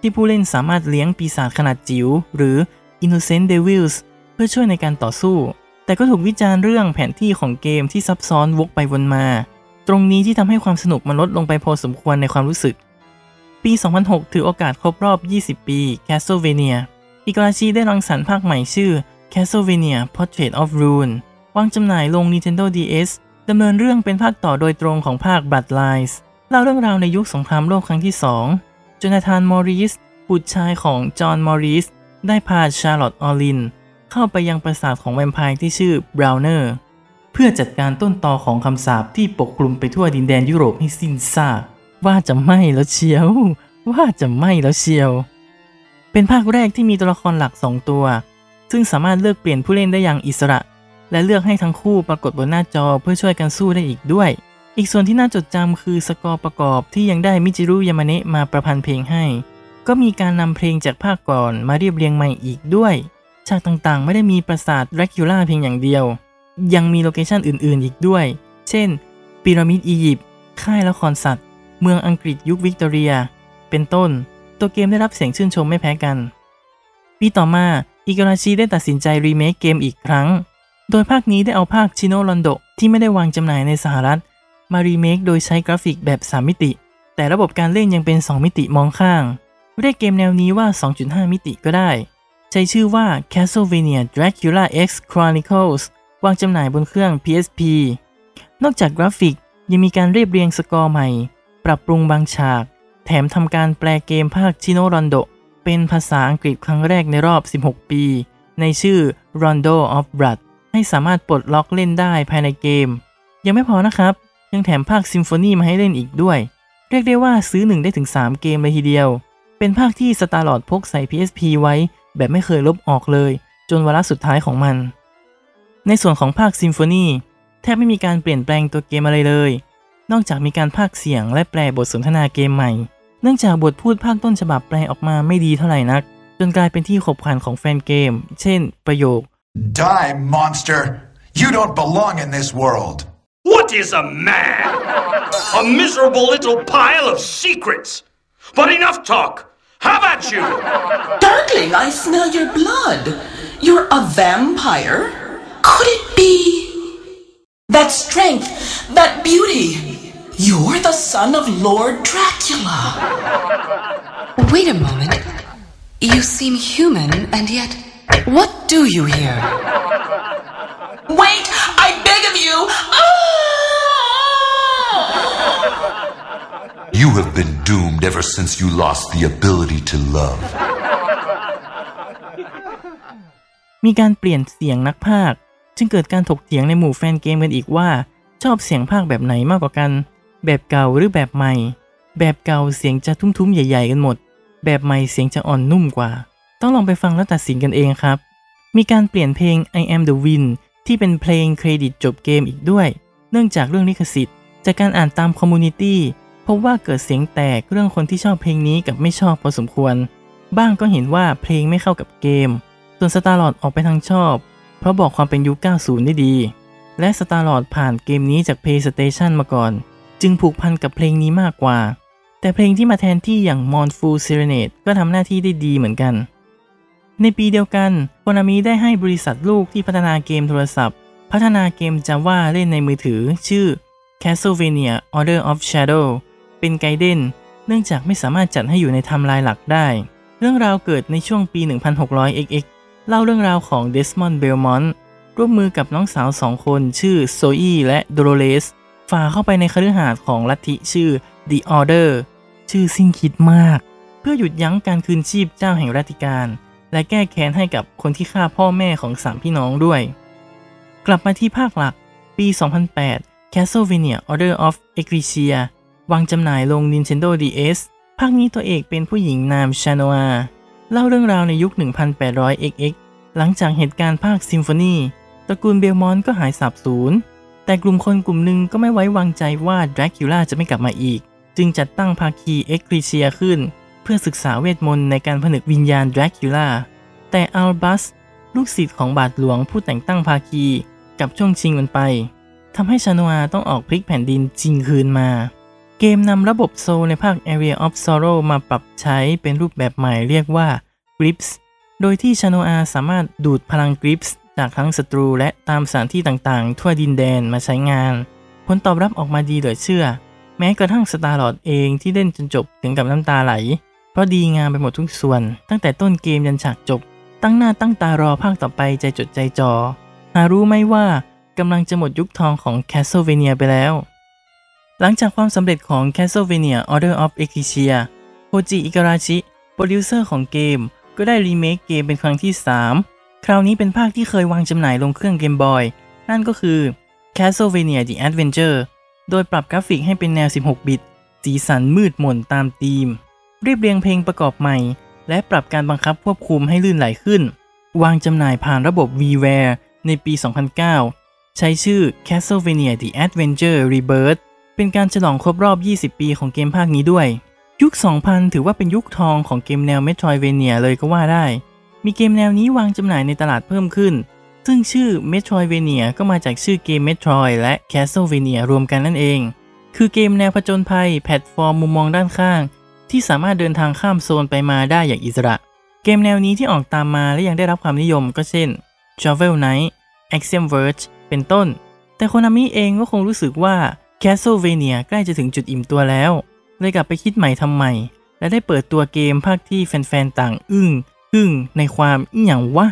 ที่ผู้เล่นสามารถเลี้ยงปีศาจขนาดจิ๋วหรือ Innocent Devils เพื่อช่วยในการต่อสู้ แต่ก็ถูกวิจารณ์เรื่องแผนที่ของเกมที่ซับซ้อนวกไปวนมา ตรงนี้ที่ทำให้ความสนุกมันลดลงไปพอสมควรในความรู้สึก ปี 2006 ถือโอกาสครบรอบ 20 ปี Castlevania อิกราชิได้รังสรรค์ภาคใหม่ชื่อ Castlevania Portrait of Ruin วางจำหน่ายลง Nintendo DS ดำเนินเรื่องเป็นภาคต่อโดยตรงของภาค Bloodlines เล่าเรื่องราวในยุคสงครามโลกครั้งที่ 2โจนาธานมอริสบุตรชายของจอห์นมอริสได้พาชาร์ลอตต์ออลิน เข้าไปยังปราสาทของแวมไพร์ที่ชื่อบราวเนอร์เพื่อจัดการต้นตอของคำสาปที่ปกคลุมไปทั่วดินแดนยุโรปให้สิ้นซากว่าจะไม่แล้วเชียว ว่าจะไม่แล้วเชียว เป็นภาคแรกที่มีตัวละครหลัก 2 ตัว ซึ่งสามารถเลือกเปลี่ยนผู้เล่นได้อย่างอิสระ และเลือกให้ทั้งคู่ปรากฏบนหน้าจอเพื่อช่วยกันสู้ได้อีกด้วย อีกส่วนที่น่าจดจำคือสกอร์ประกอบที่ยังได้มิจิรุยามาเนะมาประพันธ์เพลงให้ ก็มีการนำเพลงจากภาคก่อนมาเรียบเรียงใหม่อีกด้วย ฉากต่างๆ ไม่ได้มีปราสาทแรคิวล่าเพียงอย่างเดียว ยังมีโลเคชันอื่นๆ อีกด้วย เช่นพีระมิดอียิปต์ค่ายละครสัตว์ เมืองอังกฤษยุควิกตอเรีย เป็นต้น ตัวเกมได้รับเสียงชื่นชมไม่แพ้กัน ปีต่อมาอิการาชิได้ตัดสินใจรีเมคเกมอีกครั้ง โดยภาคนี้ได้เอาภาคชิโนรอนโดที่ไม่ได้วางจำหน่ายในสหรัฐ มารีเมคโดยใช้กราฟิกแบบ 3 มิติ แต่ระบบการเล่นยังเป็น 2 มิติมองข้าง เรียกเกมแนวนี้ว่า 2.5 มิติก็ได้ ใช้ชื่อว่า Castlevania Dracula X Chronicles วางจำหน่ายบนเครื่อง PSP นอกจากกราฟิกยังมีการเรียบเรียงสกอร์ใหม่ ปรับปรุงบางฉาก แถมทำการแปลเกมภาคชิโนรอนโดเป็นภาษาอังกฤษครั้งแรกในรอบ 16 ปี ในชื่อ Rondo of Blood ให้สามารถปลดล็อกเล่นได้ภายในเกม ยังไม่พอนะครับ ยังแถมภาคซิมโฟนีมาให้เล่นอีกด้วย เรียกได้ว่าซื้อ 1 ได้ถึง 3 เกมเลยทีเดียว เป็นภาคที่สตาร์ลอดพกใส่ PSP ไว้ แบบไม่เคยลบออกเลย จนวาระสุดท้ายของมัน ในส่วนของภาคซิมโฟนีแทบไม่มีการเปลี่ยนแปลงตัวเกมอะไรเลย นอกจากมีการพากย์เสียงและแปลบทสนทนาเกมใหม่ เนื่องจากบทพูดภาคต้นฉบับแปลออกมาไม่ดีเท่าไหร่นัก จนกลายเป็นที่ขบขันของแฟนเกม เช่น ประโยค Die, monster! You don't belong in this world. What is a man? A miserable little pile of secrets. But enough talk. Have at you. Darkling, I smell your blood. You're a vampire? Could it be? That strength, that beauty. You're the son of Lord Dracula. Wait a moment. You seem human, and yet, what do you here? Wait, I beg of you. Ah! You have been doomed ever since you lost the ability to love. มีการเปลี่ยนเสียงนักพากย์จึงเกิดการถกเถียงในหมู่แฟนเกมกันอีกว่า ชอบเสียงพากย์แบบไหนมากกว่ากัน แบบเก่าหรือแบบใหม่ แบบเก่าเสียงจะทุ้มๆใหญ่ ๆ กันหมด แบบใหม่เสียงจะอ่อนนุ่มกว่า ต้องลองไปฟังแล้วตัดสินกันเองครับ มีการเปลี่ยนเพลง I am the wind ที่เป็นเพลงเครดิตจบเกมอีกด้วย เนื่องจากเรื่องลิขสิทธิ์ จากการอ่านตาม community พบว่าเกิดเสียงแตกเรื่องคนที่ชอบเพลงนี้กับไม่ชอบพอสมควร บ้างก็เห็นว่าเพลงไม่เข้ากับเกม ส่วนสตาร์ลอดออกไปทางชอบ เพราะบอกความเป็นยุค 90 ได้ดี และสตาร์ลอดผ่านเกมนี้จาก PlayStation มาก่อน จึงผูกพันกับเพลงนี้มากกว่า แต่เพลงที่มาแทนที่อย่าง Mournful Serenade ก็ทำหน้าที่ได้ดีเหมือนกัน ในปีเดียวกันโ o นามิได้ให้บริษัทลูกที่พัฒนาเกมโทรศัพท์ พัฒนาเกม Java เล่นในมือถือ ชื่อ Castlevania Order of Shadow เป็น Gaiden เนื่องจากไม่สามารถจัดให้อยู่ในไทม์ไลน์หลักได้ เรื่องราวเกิดในช่วงปี 1600 XX เล่าเรื่องราวของเดสมอนด์เบลมอนต์ร่วมมือกับน้องสาวสองคนชื่อโซอีและโดโรเลส ฝ่าเข้าไปในคฤหาสน์ของลัทธิชื่อ The Order ชื่อสิ้นคิดมาก เพื่อหยุดยั้งการคืนชีพเจ้าแห่งรัตติกาล และแก้แค้นให้กับคนที่ฆ่าพ่อแม่ของสามพี่น้องด้วย กลับมาที่ภาคหลักปี 2008 Castlevania Order of Ecclesia วางจำหน่ายลง Nintendo DS ภาคนี้ตัวเอกเป็นผู้หญิงนามชาโนอาเล่าเรื่องราวในยุค 1800 XX หลังจากเหตุการณ์ภาค Symphony ตระกูลเบลมอนต์ก็หายสาบสูญ แต่กลุ่มคนกลุ่มหนึ่งก็ไม่ไว้วางใจว่าแดร็กคูล่าจะไม่กลับมาอีก จึงจัดตั้งภาคี Ecclesia ขึ้น เพื่อศึกษาเวทมนต์ในการผนึกวิญญาณดรากิล่าแต่อัลบัสลูกศิษย์ของบาทหลวงผู้แต่งตั้งภาคีกับช่วงชิงมันไปทำให้ชานอาต้องออกพลิกแผ่นดินจริงคืนมา เกมนำระบบโซลในภาค Area of Sorrow มาปรับใช้เป็นรูปแบบใหม่เรียกว่า Grips โดยที่ชานอาสามารถดูดพลัง Grips จากทั้งศัตรูและตามสถานที่ต่างๆ ทั่วดินแดนมาใช้งาน ผลตอบรับออกมาดีเหลือเชื่อ แม้กระทั่งสตาร์ลอดเองที่เล่นจนจบถึงกับน้ำตาไหล เพราะดีงามไปหมดทุกส่วน ตั้งแต่ต้นเกมยันฉากจบ ตั้งหน้าตั้งตารอภาคต่อไปใจจดใจจ่อ หารู้ไหมว่ากำลังจะหมดยุคทองของ Castlevania ไปแล้ว หลังจากความสำเร็จของ Castlevania Order of Ecclesia โคจิอิการาชิ โปรดิวเซอร์ของเกม ก็ได้รีเมคเกมเป็นครั้งที่ 3 คราวนี้เป็นภาคที่เคยวางจำหน่ายลงเครื่อง Game Boyนั่นก็คือ Castlevania The Adventure โดยปรับกราฟิกให้เป็นแนว 16 บิต สีสันมืดมนตามธีม เรียบเรียงเพลงประกอบใหม่ และปรับการบังคับควบคุมให้ลื่นไหลขึ้น วางจำหน่ายผ่านระบบ VWare ในปี 2009 ใช้ชื่อ Castlevania The Adventure Rebirth เป็นการฉลองครบรอบ 20 ปีของเกมภาคนี้ด้วย ยุค 2000 ถือว่าเป็นยุคทองของเกมแนว Metroidvania เลยก็ว่าได้ มีเกมแนวนี้วางจำหน่ายในตลาดเพิ่มขึ้น ซึ่งชื่อ Metroidvania ก็มาจากชื่อเกม Metroid และ Castlevania รวมกันนั่นเอง คือเกมแนวผจญภัย แพลตฟอร์มมุมมองด้านข้าง ที่สามารถเดินทางข้ามโซนไปมาได้อย่างอิสระ เกมแนวนี้ที่ออกตามมาและยังได้รับความนิยมก็เช่น Shovel Knight Axiom Verge เป็นต้น แต่โคนามิเองก็คงรู้สึกว่า Castlevania ใกล้จะถึงจุดอิ่มตัวแล้ว เลยกลับไปคิดใหม่ทำใหม่ และได้เปิดตัวเกมภาคที่แฟนๆ ต่างอึ้ง อึ้งในความอีหยังวะ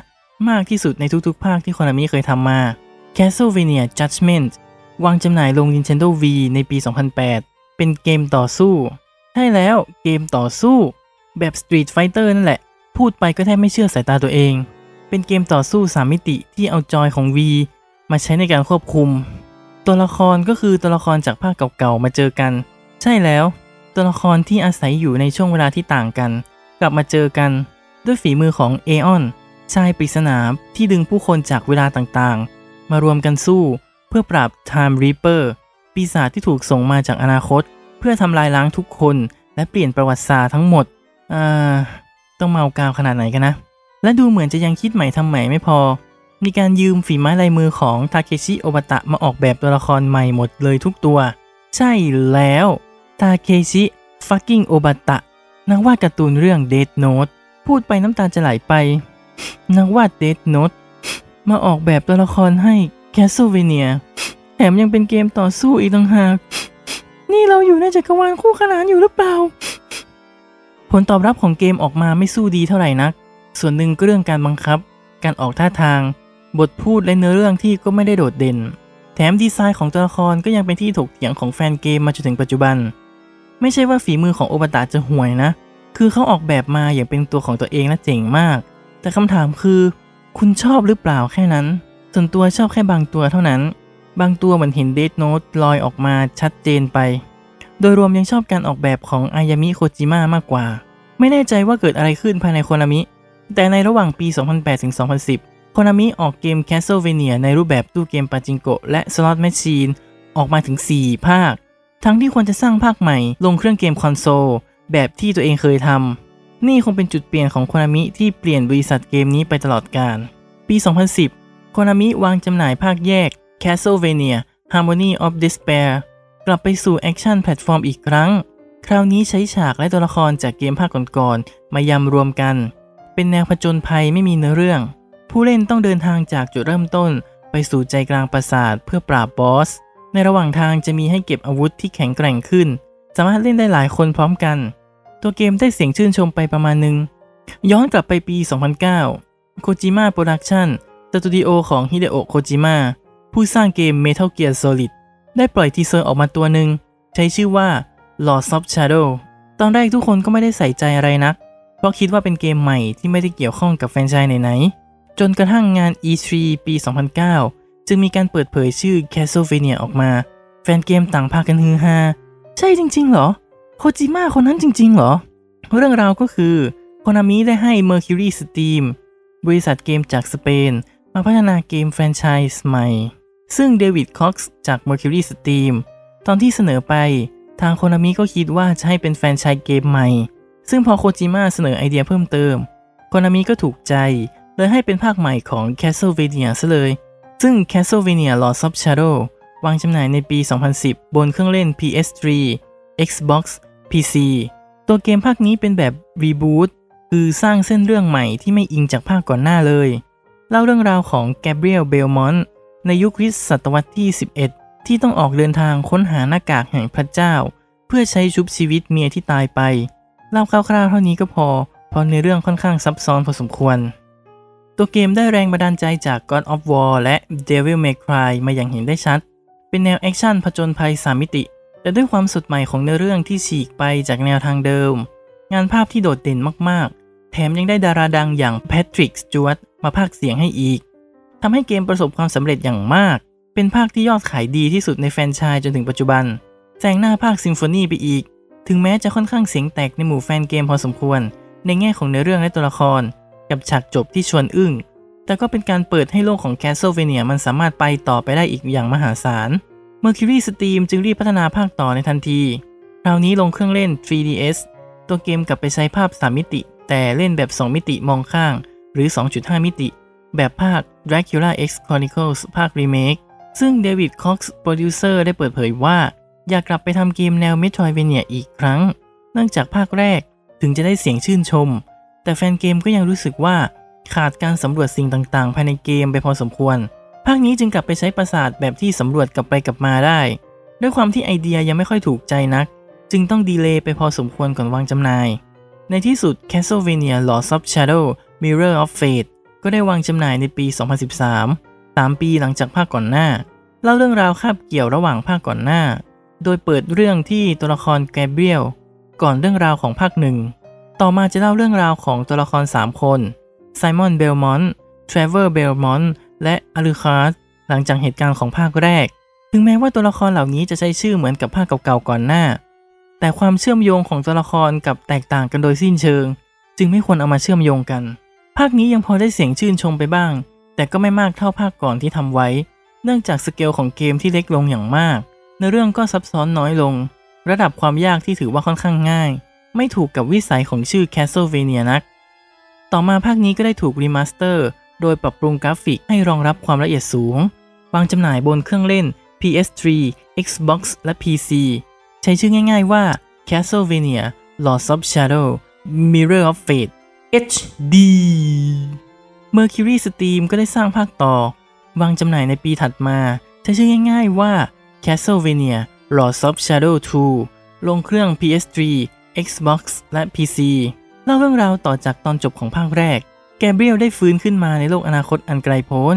มากที่สุดในทุกๆ ภาคที่คนามิเคยทำมา Castlevania Judgment วางจำหน่ายลง Nintendo V ในปี 2008 เป็นเกมต่อสู้ ใช่แล้วเกมต่อสู้ แบบ Street Fighter นั่นแหละ พูดไปก็แทบไม่เชื่อสายตาตัวเอง เป็นเกมต่อสู้ 3 มิติที่เอาจอยของ V มาใช้ในการควบคุม ตัวละครก็คือตัวละครจากภาคเก่าๆ มาเจอกัน ใช่แล้ว ตัวละครที่อาศัยอยู่ในช่วงเวลาที่ต่างกัน กลับมาเจอกัน ด้วยฝีมือของเอออนชายปริศนาที่ดึงผู้คนจากเวลาต่างๆ มารวมกันสู้ เพื่อปราบ Time Reaper ปีศาจที่ถูกส่งมาจากอนาคต เพื่อทำลายล้างทุกคน และเปลี่ยนประวัติศาสตร์ทั้งหมดอ่าต้องเมากาวขนาดไหนกันนะ และดูเหมือนจะยังคิดใหม่ทำใหม่ไม่พอ มีการยืมฝีไม้ลายมือของทาเคชิโอบะตะมาออกแบบตัวละครใหม่หมดเลยทุกตัว ใช่แล้วทาเคชิฟักกิ้งโอบะตะนักวาดการ์ตูนเรื่อง Death Note พูดไปน้ำตาจะไหลไป นักวาด Death Note มาออกแบบตัวละครให้ Castlevania แถมยังเป็นเกมต่อสู้อีกต่างหาก นี่เราอยู่ในจักรวาลคู่ขนานอยู่หรือเปล่า ผลตอบรับของเกมออกมาไม่สู้ดีเท่าไหร่นัก ส่วนหนึ่งก็เรื่องการบังคับ การออกท่าทาง บทพูดและเนื้อเรื่องที่ก็ไม่ได้โดดเด่น แถมดีไซน์ของตัวละครก็ยังเป็นที่ถกเถียงของแฟนเกมมาจนถึงปัจจุบัน ไม่ใช่ว่าฝีมือของโอบตะจะห่วยนะ คือเขาออกแบบมาอย่างเป็นตัวของตัวเองและเจ๋งมาก แต่คำถามคือ คุณชอบหรือเปล่าแค่นั้น ส่วนตัวชอบแค่บางตัวเท่านั้น บางตัวเหมือนเห็นเดทโนตลอยออกมาชัดเจนไป โดยรวมยังชอบการออกแบบของอายามิโคจิมะมากกว่า ไม่แน่ใจว่าเกิดอะไรขึ้นภายในโคนามิ แต่ในระหว่างปี 2008ถึง2010 โคนามิออกเกม Castlevania ในรูปแบบตู้เกมปาจิงโกะและ slot machine ออกมาถึง 4 ภาค ทั้งที่ควรจะสร้างภาคใหม่ลงเครื่องเกมคอนโซล แบบที่ตัวเองเคยทำ นี่คงเป็นจุดเปลี่ยนของโคนามิที่เปลี่ยนบริษัทเกมนี้ไปตลอดกาล ปี 2010 โคนามิวางจำหน่ายภาคแยก Castlevania Harmony of Despair กลับไปสู่ action platform อีกครั้ง คราวนี้ใช้ฉากและตัวละครจากเกมภาคก่อนๆ มายำรวมกัน เป็นแนวผจญภัยไม่มีเนื้อเรื่อง ผู้เล่นต้องเดินทางจากจุดเริ่มต้น ไปสู่ใจกลางปราสาทเพื่อปราบ boss ในระหว่างทางจะมีให้เก็บอาวุธที่แข็งแกร่งขึ้น สามารถเล่นได้หลายคนพร้อมกัน ตัวเกมได้เสียงชื่นชมไปประมาณนึง ย้อนกลับไปปี 2009 Kojima Production สตูดิโอของฮิเดโอะโคจิมะผู้สร้างเกม Metal Gear Solid ได้ปล่อย teaser ออกมาตัวหนึ่ง ใช้ชื่อว่า Lords of Shadow ตอนแรกทุกคนก็ไม่ได้ใส่ใจอะไรนัก เพราะคิดว่าเป็นเกมใหม่ที่ไม่ได้เกี่ยวข้องกับแฟรนไชส์ไหนๆ จนกระทั่งงาน E3 ปี 2009 จึงมีการเปิดเผยชื่อ Castlevania ออกมา แฟนเกมต่างพากันฮือฮา ใช่จริง ๆ เหรอ โคจิมะคนนั้นจริง ๆ เหรอ เรื่องราวก็คือโคนามิได้ให้ Mercury Steam บริษัทเกมจากสเปน มาพัฒนาเกมแฟรนไชส์ใหม่ ซึ่งเดวิดคอกซ์จาก Mercury Steam ตอนที่เสนอไป ทางโคนามิก็คิดว่าจะให้เป็นแฟรนไชส์เกมใหม่ ซึ่งพอโคจิมะเสนอไอเดียเพิ่มเติม โคนามิก็ถูกใจ เลยให้เป็นภาคใหม่ของ Castlevania ซะเลย ซึ่ง Castlevania Lords of Shadow วางจำหน่ายในปี 2010 บนเครื่องเล่น PS3 Xbox PC ตัวเกมภาคนี้เป็นแบบรีบูตคือสร้างเส้นเรื่องใหม่ที่ไม่อิงจากภาคก่อนหน้าเลย เล่าเรื่องราวของแกเบรียลเบลมอนต์ในยุคคริสต์ศตวรรษที่ 11 ที่ต้องออกเดินทางค้นหาหน้ากากแห่งพระเจ้า เพื่อใช้ชุบชีวิตเมียที่ตายไป เล่าคร่าวๆเท่านี้ก็พอ เพราะในเรื่องค่อนข้างซับซ้อนพอสมควร ตัวเกมได้แรงบันดาลใจจาก God of War และ Devil May Cry มาอย่างเห็นได้ชัด เป็นแนว action ผจญภัยสามมิติ แต่ด้วยความสดใหม่ของเนื้อเรื่องที่ฉีกไปจากแนวทางเดิม งานภาพที่โดดเด่นมากๆ แถมยังได้ดาราดังอย่างแพทริกสจวตมาพากเสียงให้อีกทำให้เกมประสบความสำเร็จอย่างมาก เป็นภาคที่ยอดขายดีที่สุดในแฟรนไชส์จนถึงปัจจุบันแซงหน้าภาคซิมโฟนีไปอีก ถึงแม้จะค่อนข้างเสียงแตกในหมู่แฟนเกมพอสมควร ในแง่ของเนื้อเรื่องและตัวละคร กับฉากจบที่ชวนอึ้ง แต่ก็เป็นการเปิดให้โลกของ Castlevania มันสามารถไปต่อไปได้อีกอย่างมหาศาล Mercury Steam จึงรีบพัฒนาภาคต่อในทันที คราวนี้ลงเครื่องเล่น 3DS ตัวเกมกลับไปใช้ภาพ 3 มิติ แต่เล่นแบบ 2 มิติมองข้าง หรือ 2.5 มิติ แบบภาค Dracula X Chronicles ภาค Remake ซึ่งเดวิดคอกส์โปรดิวเซอร์ได้เปิดเผยว่า อยากกลับไปทำเกมแนว Metroidvania อีกครั้ง เนื่องจากภาคแรกถึงจะได้เสียงชื่นชม แต่แฟนเกมก็ยังรู้สึกว่า ขาดการสำรวจสิ่งต่างๆ ภายในเกมไปพอสมควร ภาคนี้จึงกลับไปใช้ปราสาทแบบที่สำรวจกลับไปกลับมาได้ ด้วยความที่ไอเดียยังไม่ค่อยถูกใจนัก จึงต้อง delay ไปพอสมควรก่อนวางจำหน่าย ในที่สุด Castlevania Lords of Shadow Mirror of Fate ก็ได้วางจำหน่ายในปี 2013 3 ปีหลังจากภาคก่อนหน้า เล่าเรื่องราวคาบเกี่ยวระหว่างภาคก่อนหน้า โดยเปิดเรื่องที่ตัวละครแกเบรียลก่อนเรื่องราวของภาคหนึ่ง ต่อมาจะเล่าเรื่องราวของตัวละคร 3 คน ไซมอน เบลมอนต์ทรเวอร์ เบลมอนต์และอลูคาร์หลังจากเหตุการณ์ของภาคแรก ถึงแม้ว่าตัวละครเหล่านี้จะใช้ชื่อเหมือนกับภาคเก่าๆก่อนหน้า แต่ความเชื่อมโยงของตัวละครกับแตกต่างกันโดยสิ้นเชิง จึงไม่ควรเอามาเชื่อมโยงกัน ภาคนี้ยังพอได้เสียงชื่นชมไปบ้าง แต่ก็ไม่มากเท่าภาคก่อนที่ทำไว้ เนื่องจากสเกลของเกมที่เล็กลงอย่างมากในเรื่องก็ซับซ้อนน้อยลง ระดับความยากที่ถือว่าค่อนข้างง่าย ไม่ถูกกับวิสัยของชื่อ Castlevania นัก ต่อมาภาคนี้ก็ได้ถูก remaster โดยปรับปรุงกราฟิกให้รองรับความละเอียดสูง วางจำหน่ายบนเครื่องเล่น PS3 Xbox และ PC ใช้ชื่อง่ายๆว่า Castlevania Lords of Shadow Mirror of Fate HD Mercury Steam ก็ได้สร้างภาคต่อ วางจำหน่ายในปีถัดมา ใช้ชื่อง่ายๆว่า Castlevania Lords of Shadow 2 ลงเครื่อง PS3 Xbox และ PC เล่าเรื่องราวต่อจากตอนจบของภาคแรก แกเบรียลได้ฟื้นขึ้นมาในโลกอนาคตอันไกลโพ้น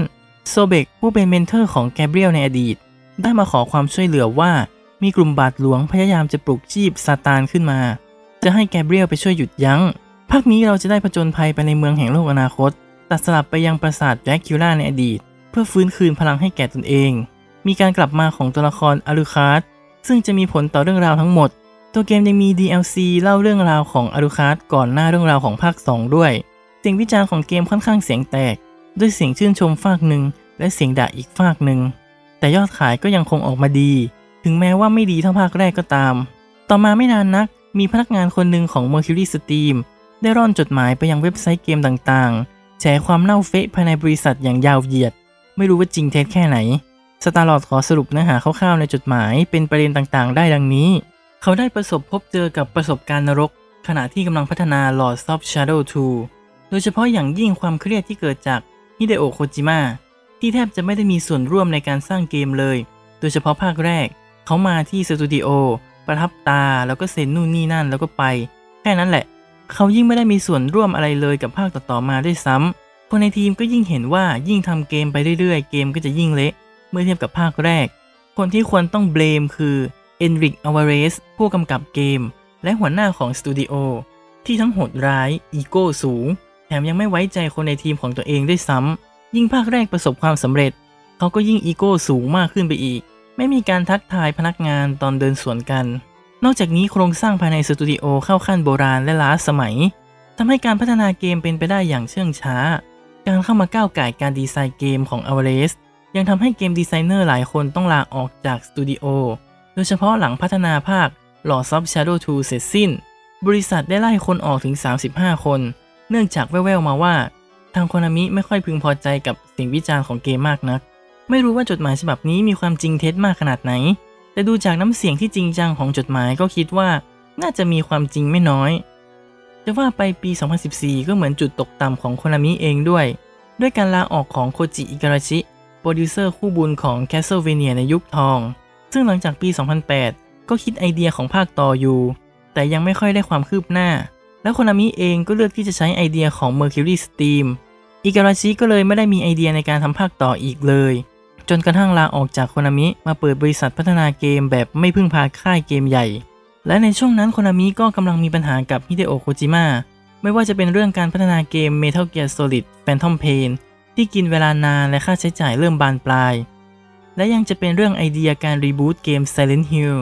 โซเบกผู้เป็น mentor ของแกเบรียลในอดีต ได้มาขอความช่วยเหลือว่า มีกลุ่มบาทหลวงพยายามจะปลุกชีพซาตานขึ้นมา จะให้แกเบรียลไปช่วยหยุดยั้ง ภาคนี้เราจะได้ผจญภัยไปในเมืองแห่งโลกอนาคต ตัดสลับไปยังปราสาทแดร็กคูล่าในอดีต เพื่อฟื้นคืนพลังให้แก่ตนเอง มีการกลับมาของตัวละครอาลูคาร์ดซึ่งจะมีผลต่อเรื่องราวทั้งหมด ตัวเกมยังมี DLC เล่าเรื่องราวของอารูคาร์ก่อนหน้าเรื่องราวของภาค 2 ด้วย เสียงวิจารณ์ของเกมค่อนข้างเสียงแตก ด้วยเสียงชื่นชมฝากหนึ่งและเสียงด่าอีกฝากหนึ่ง แต่ยอดขายก็ยังคงออกมาดี ถึงแม้ว่าไม่ดีเท่าภาคแรกก็ตาม ต่อมาไม่นานนัก มีพนักงานคนหนึ่งของ Mercury Steam ได้ร่อนจดหมายไปยังเว็บไซต์เกมต่างๆ แฉความเน่าเฟะภายในบริษัทอย่างยาวเหยียด ไม่รู้ว่าจริงเท็จแค่ไหน สตาร์ลอดขอสรุปเนื้อหาคร่าวๆในจดหมายเป็นประเด็นต่างๆ ได้ดังนี้ เขาได้ประสบพบเจอกับประสบการณ์นรก ขณะที่กำลังพัฒนา Lord of Shadow 2 โดยเฉพาะอย่างยิ่งความเครียดที่เกิดจากฮิเดโอะโคจิมะที่แทบจะไม่ได้มีส่วนร่วมในการสร้างเกมเลย โดยเฉพาะภาคแรก เขามาที่สตูดิโอประทับตาแล้วก็เซ็นนู่นนี่นั่นแล้วก็ไป แค่นั้นแหละ เขายิ่งไม่ได้มีส่วนร่วมอะไรเลยกับภาคต่อๆมาด้วยซ้คนในทีมก็ยิ่งเห็นว่ายิ่งทำเกมไปเรื่อยๆ เกมก็จะยิ่งเละ เมื่อเทียบกับภาคแรก คนที่ควรต้อง blame คือ เอนริกอวาเรสผู้กำกับเกม และหัวหน้าของสตูดิโอที่ทั้งโหดร้าย อีโก้สูง แถมยังไม่ไว้ใจคนในทีมของตัวเองด้วยซ้ำ ยิ่งภาคแรกประสบความสำเร็จ เขาก็ยิ่งอีโก้สูงมากขึ้นไปอีก ไม่มีการทักทายพนักงานตอนเดินสวนกัน นอกจากนี้โครงสร้างภายในสตูดิโอเข้าขั้นโบราณและล้าสมัยทำให้การพัฒนาเกมเป็นไปได้อย่างเชื่องช้า การเข้ามาก้าวไก่การดีไซน์เกมของอเวเรสยังทำให้เกมดีไซเนอร์หลายคนต้องลาออกจากสตูดิโอโดยเฉพาะหลังพัฒนาภาค Lords of Shadow 2 เสร็จสิ้น บริษัทได้ไล่คนออกถึง 35 คน เนื่องจากแว่วๆมาว่า ทางคนามิไม่ค่อยพึงพอใจกับสิ่งวิจารณ์ของเกมมากนัก ไม่รู้ว่าจดหมายฉบับนี้มีความจริงเท็จมากขนาดไหน แต่ดูจากน้ำเสียงที่จริงจังของจดหมายก็คิดว่าน่าจะมีความจริงไม่น้อย จะว่าไปปี 2014 ก็เหมือนจุดตกต่ำของโคนามิเองด้วย ด้วยการลาออกของโคจิอิการาชิ โปรดิวเซอร์คู่บุญของ Castlevania ในยุคทอง ซึ่งหลังจากปี 2008 ก็คิดไอเดียของภาคต่ออยู่ แต่ยังไม่ค่อยได้ความคืบหน้า แล้วโคนามิเองก็เลือกที่จะใช้ไอเดียของ Mercury Steam อิการาชิก็เลยไม่ได้มีไอเดียในการทำภาคต่ออีกเลย จนกระทั่งลาออกจากโคนามิมาเปิดบริษัทพัฒนาเกมแบบไม่พึ่งพาค่ายเกมใหญ่ และในช่วงนั้นโคนามิก็กำลังมีปัญหากับฮิเดโอะโคจิมะไม่ว่าจะเป็นเรื่องการพัฒนาเกม Metal Gear Solid Phantom Pain ที่กินเวลานานและค่าใช้จ่ายเริ่มบานปลาย และยังจะเป็นเรื่องไอเดียการรีบูตเกม Silent Hill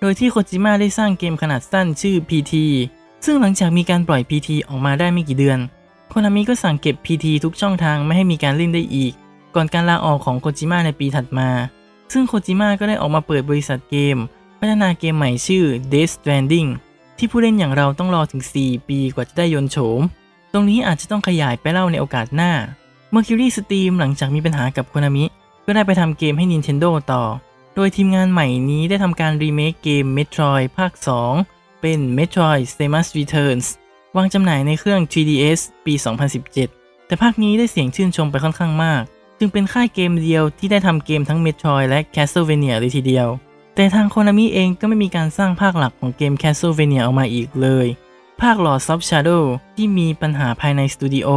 โดยที่โคจิมะได้สร้างเกมขนาดสั้นชื่อ PT ซึ่งหลังจากมีการปล่อย PT ออกมาได้ไม่กี่เดือนโคนามิก็สั่งเก็บ PT ทุกช่องทางไม่ให้มีการเล่นได้อีก ก่อนการลาออกของโคจิมะในปีถัดมา ซึ่งโคจิมะก็ได้ออกมาเปิดบริษัทเกม พัฒนาเกมใหม่ชื่อ Death Stranding ที่ผู้เล่นอย่างเราต้องรอถึง 4 ปีกว่าจะได้ยนโฉม ตรงนี้อาจจะต้องขยายไปเล่าในโอกาสหน้า Mercury Steam หลังจากมีปัญหากับโคนามิ ได้ไปทำเกมให้ Nintendo ต่อ โดยทีมงานใหม่นี้ได้ทำการรีเมคเกม Metroid ภาค 2 เป็น Metroid Samus Returns วางจำหน่ายในเครื่อง 3DS ปี 2017 แต่ภาคนี้ได้เสียงชื่นชมไปค่อนข้างมาก จึงเป็นค่ายเกมเดียวที่ได้ทำเกมทั้ง Metroid และ Castlevania เลยทีเดียว แต่ทางโคนามิเองก็ไม่มีการสร้างภาคหลักของเกม Castlevania ออกมาอีกเลย ภาค Lord of Shadow ที่มีปัญหาภายในสตูดิโอ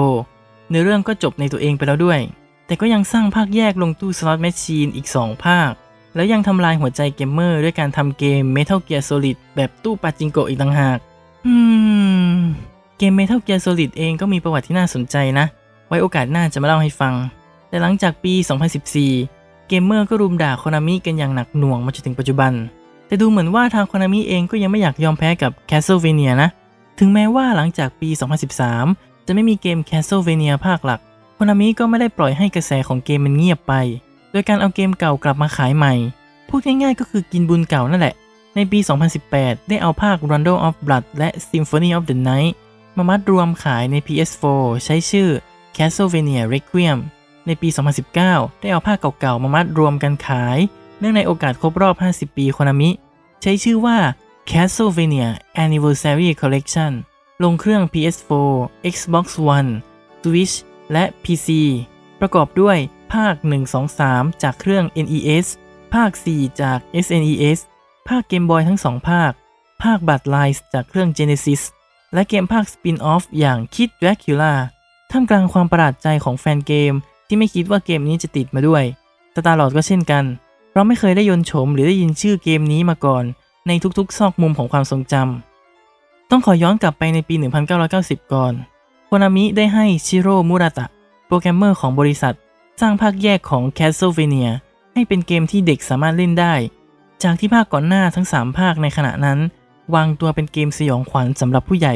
เนื้อเรื่องก็จบในตัวเองไปแล้วด้วย แต่ก็ยังสร้างภาคแยกลงตู้สล็อตแมชชีนอีก 2 ภาค แล้วยังทำลายหัวใจเกมเมอร์ด้วยการทำเกม Metal Gear Solid แบบตู้ปาจิงโกอีกต่างหากอืมเกม Metal Gear Solid เองก็มีประวัติที่น่าสนใจนะ ไว้โอกาสหน้าจะมาเล่าให้ฟัง แต่หลังจากปี 2014 เกมเมอร์ก็รุมด่าโคนามิกันอย่างหนักหน่วงมาจนถึงปัจจุบัน แต่ดูเหมือนว่าทางโคนามิเองก็ยังไม่อยากยอมแพ้กับ Castlevania นะ ถึงแม้ว่าหลังจากปี 2013 จะไม่มีเกม Castlevania ภาคหลัก โคนามิก็ไม่ได้ปล่อยให้กระแสของเกมมันเงียบไป โดยการเอาเกมเก่ากลับมาขายใหม่ พูดง่ายๆก็คือกินบุญเก่านั่นแหละ ในปี 2018 ได้เอาภาค Rondo of Blood และ Symphony of the Night มามัดรวมขายใน PS4 ใช้ชื่อ Castlevania Requiem ในปี 2019 ได้เอาภาคเก่าๆ มามัดรวมกันขาย เนื่องในโอกาสครบรอบ 50 ปีโคนามิ ใช้ชื่อว่า Castlevania Anniversary Collection ลงเครื่อง PS4 Xbox One Switch และ PC ประกอบด้วยภาค 1-2-3 จากเครื่อง NES ภาค 4 จาก SNES ภาคเกมบอยทั้ง2ภาค ภาคบัตรไลส์จากเครื่อง Genesis และเกมภาคสปินออฟอย่าง Kid Dracula ท่ามกลางความประหลาดใจของแฟนเกมที่ไม่คิดว่าเกมนี้จะติดมาด้วย สตาร์ลอดก็เช่นกัน เราไม่เคยได้ยนโฉมหรือได้ยินชื่อเกมนี้มาก่อน ในทุกๆ ซอกมุมของความทรงจำ ต้องขอย้อนกลับไปในปี 1990 ก่อน โคนามิได้ให้ชิโร่ มุราตะ โปรแกรมเมอร์ของบริษัท สร้างภาคแยกของ Castlevania ให้เป็นเกมที่เด็กสามารถเล่นได้ จากที่ภาคก่อนหน้าทั้ง 3 ภาคในขณะนั้น วางตัวเป็นเกมสยองขวัญสำหรับผู้ใหญ่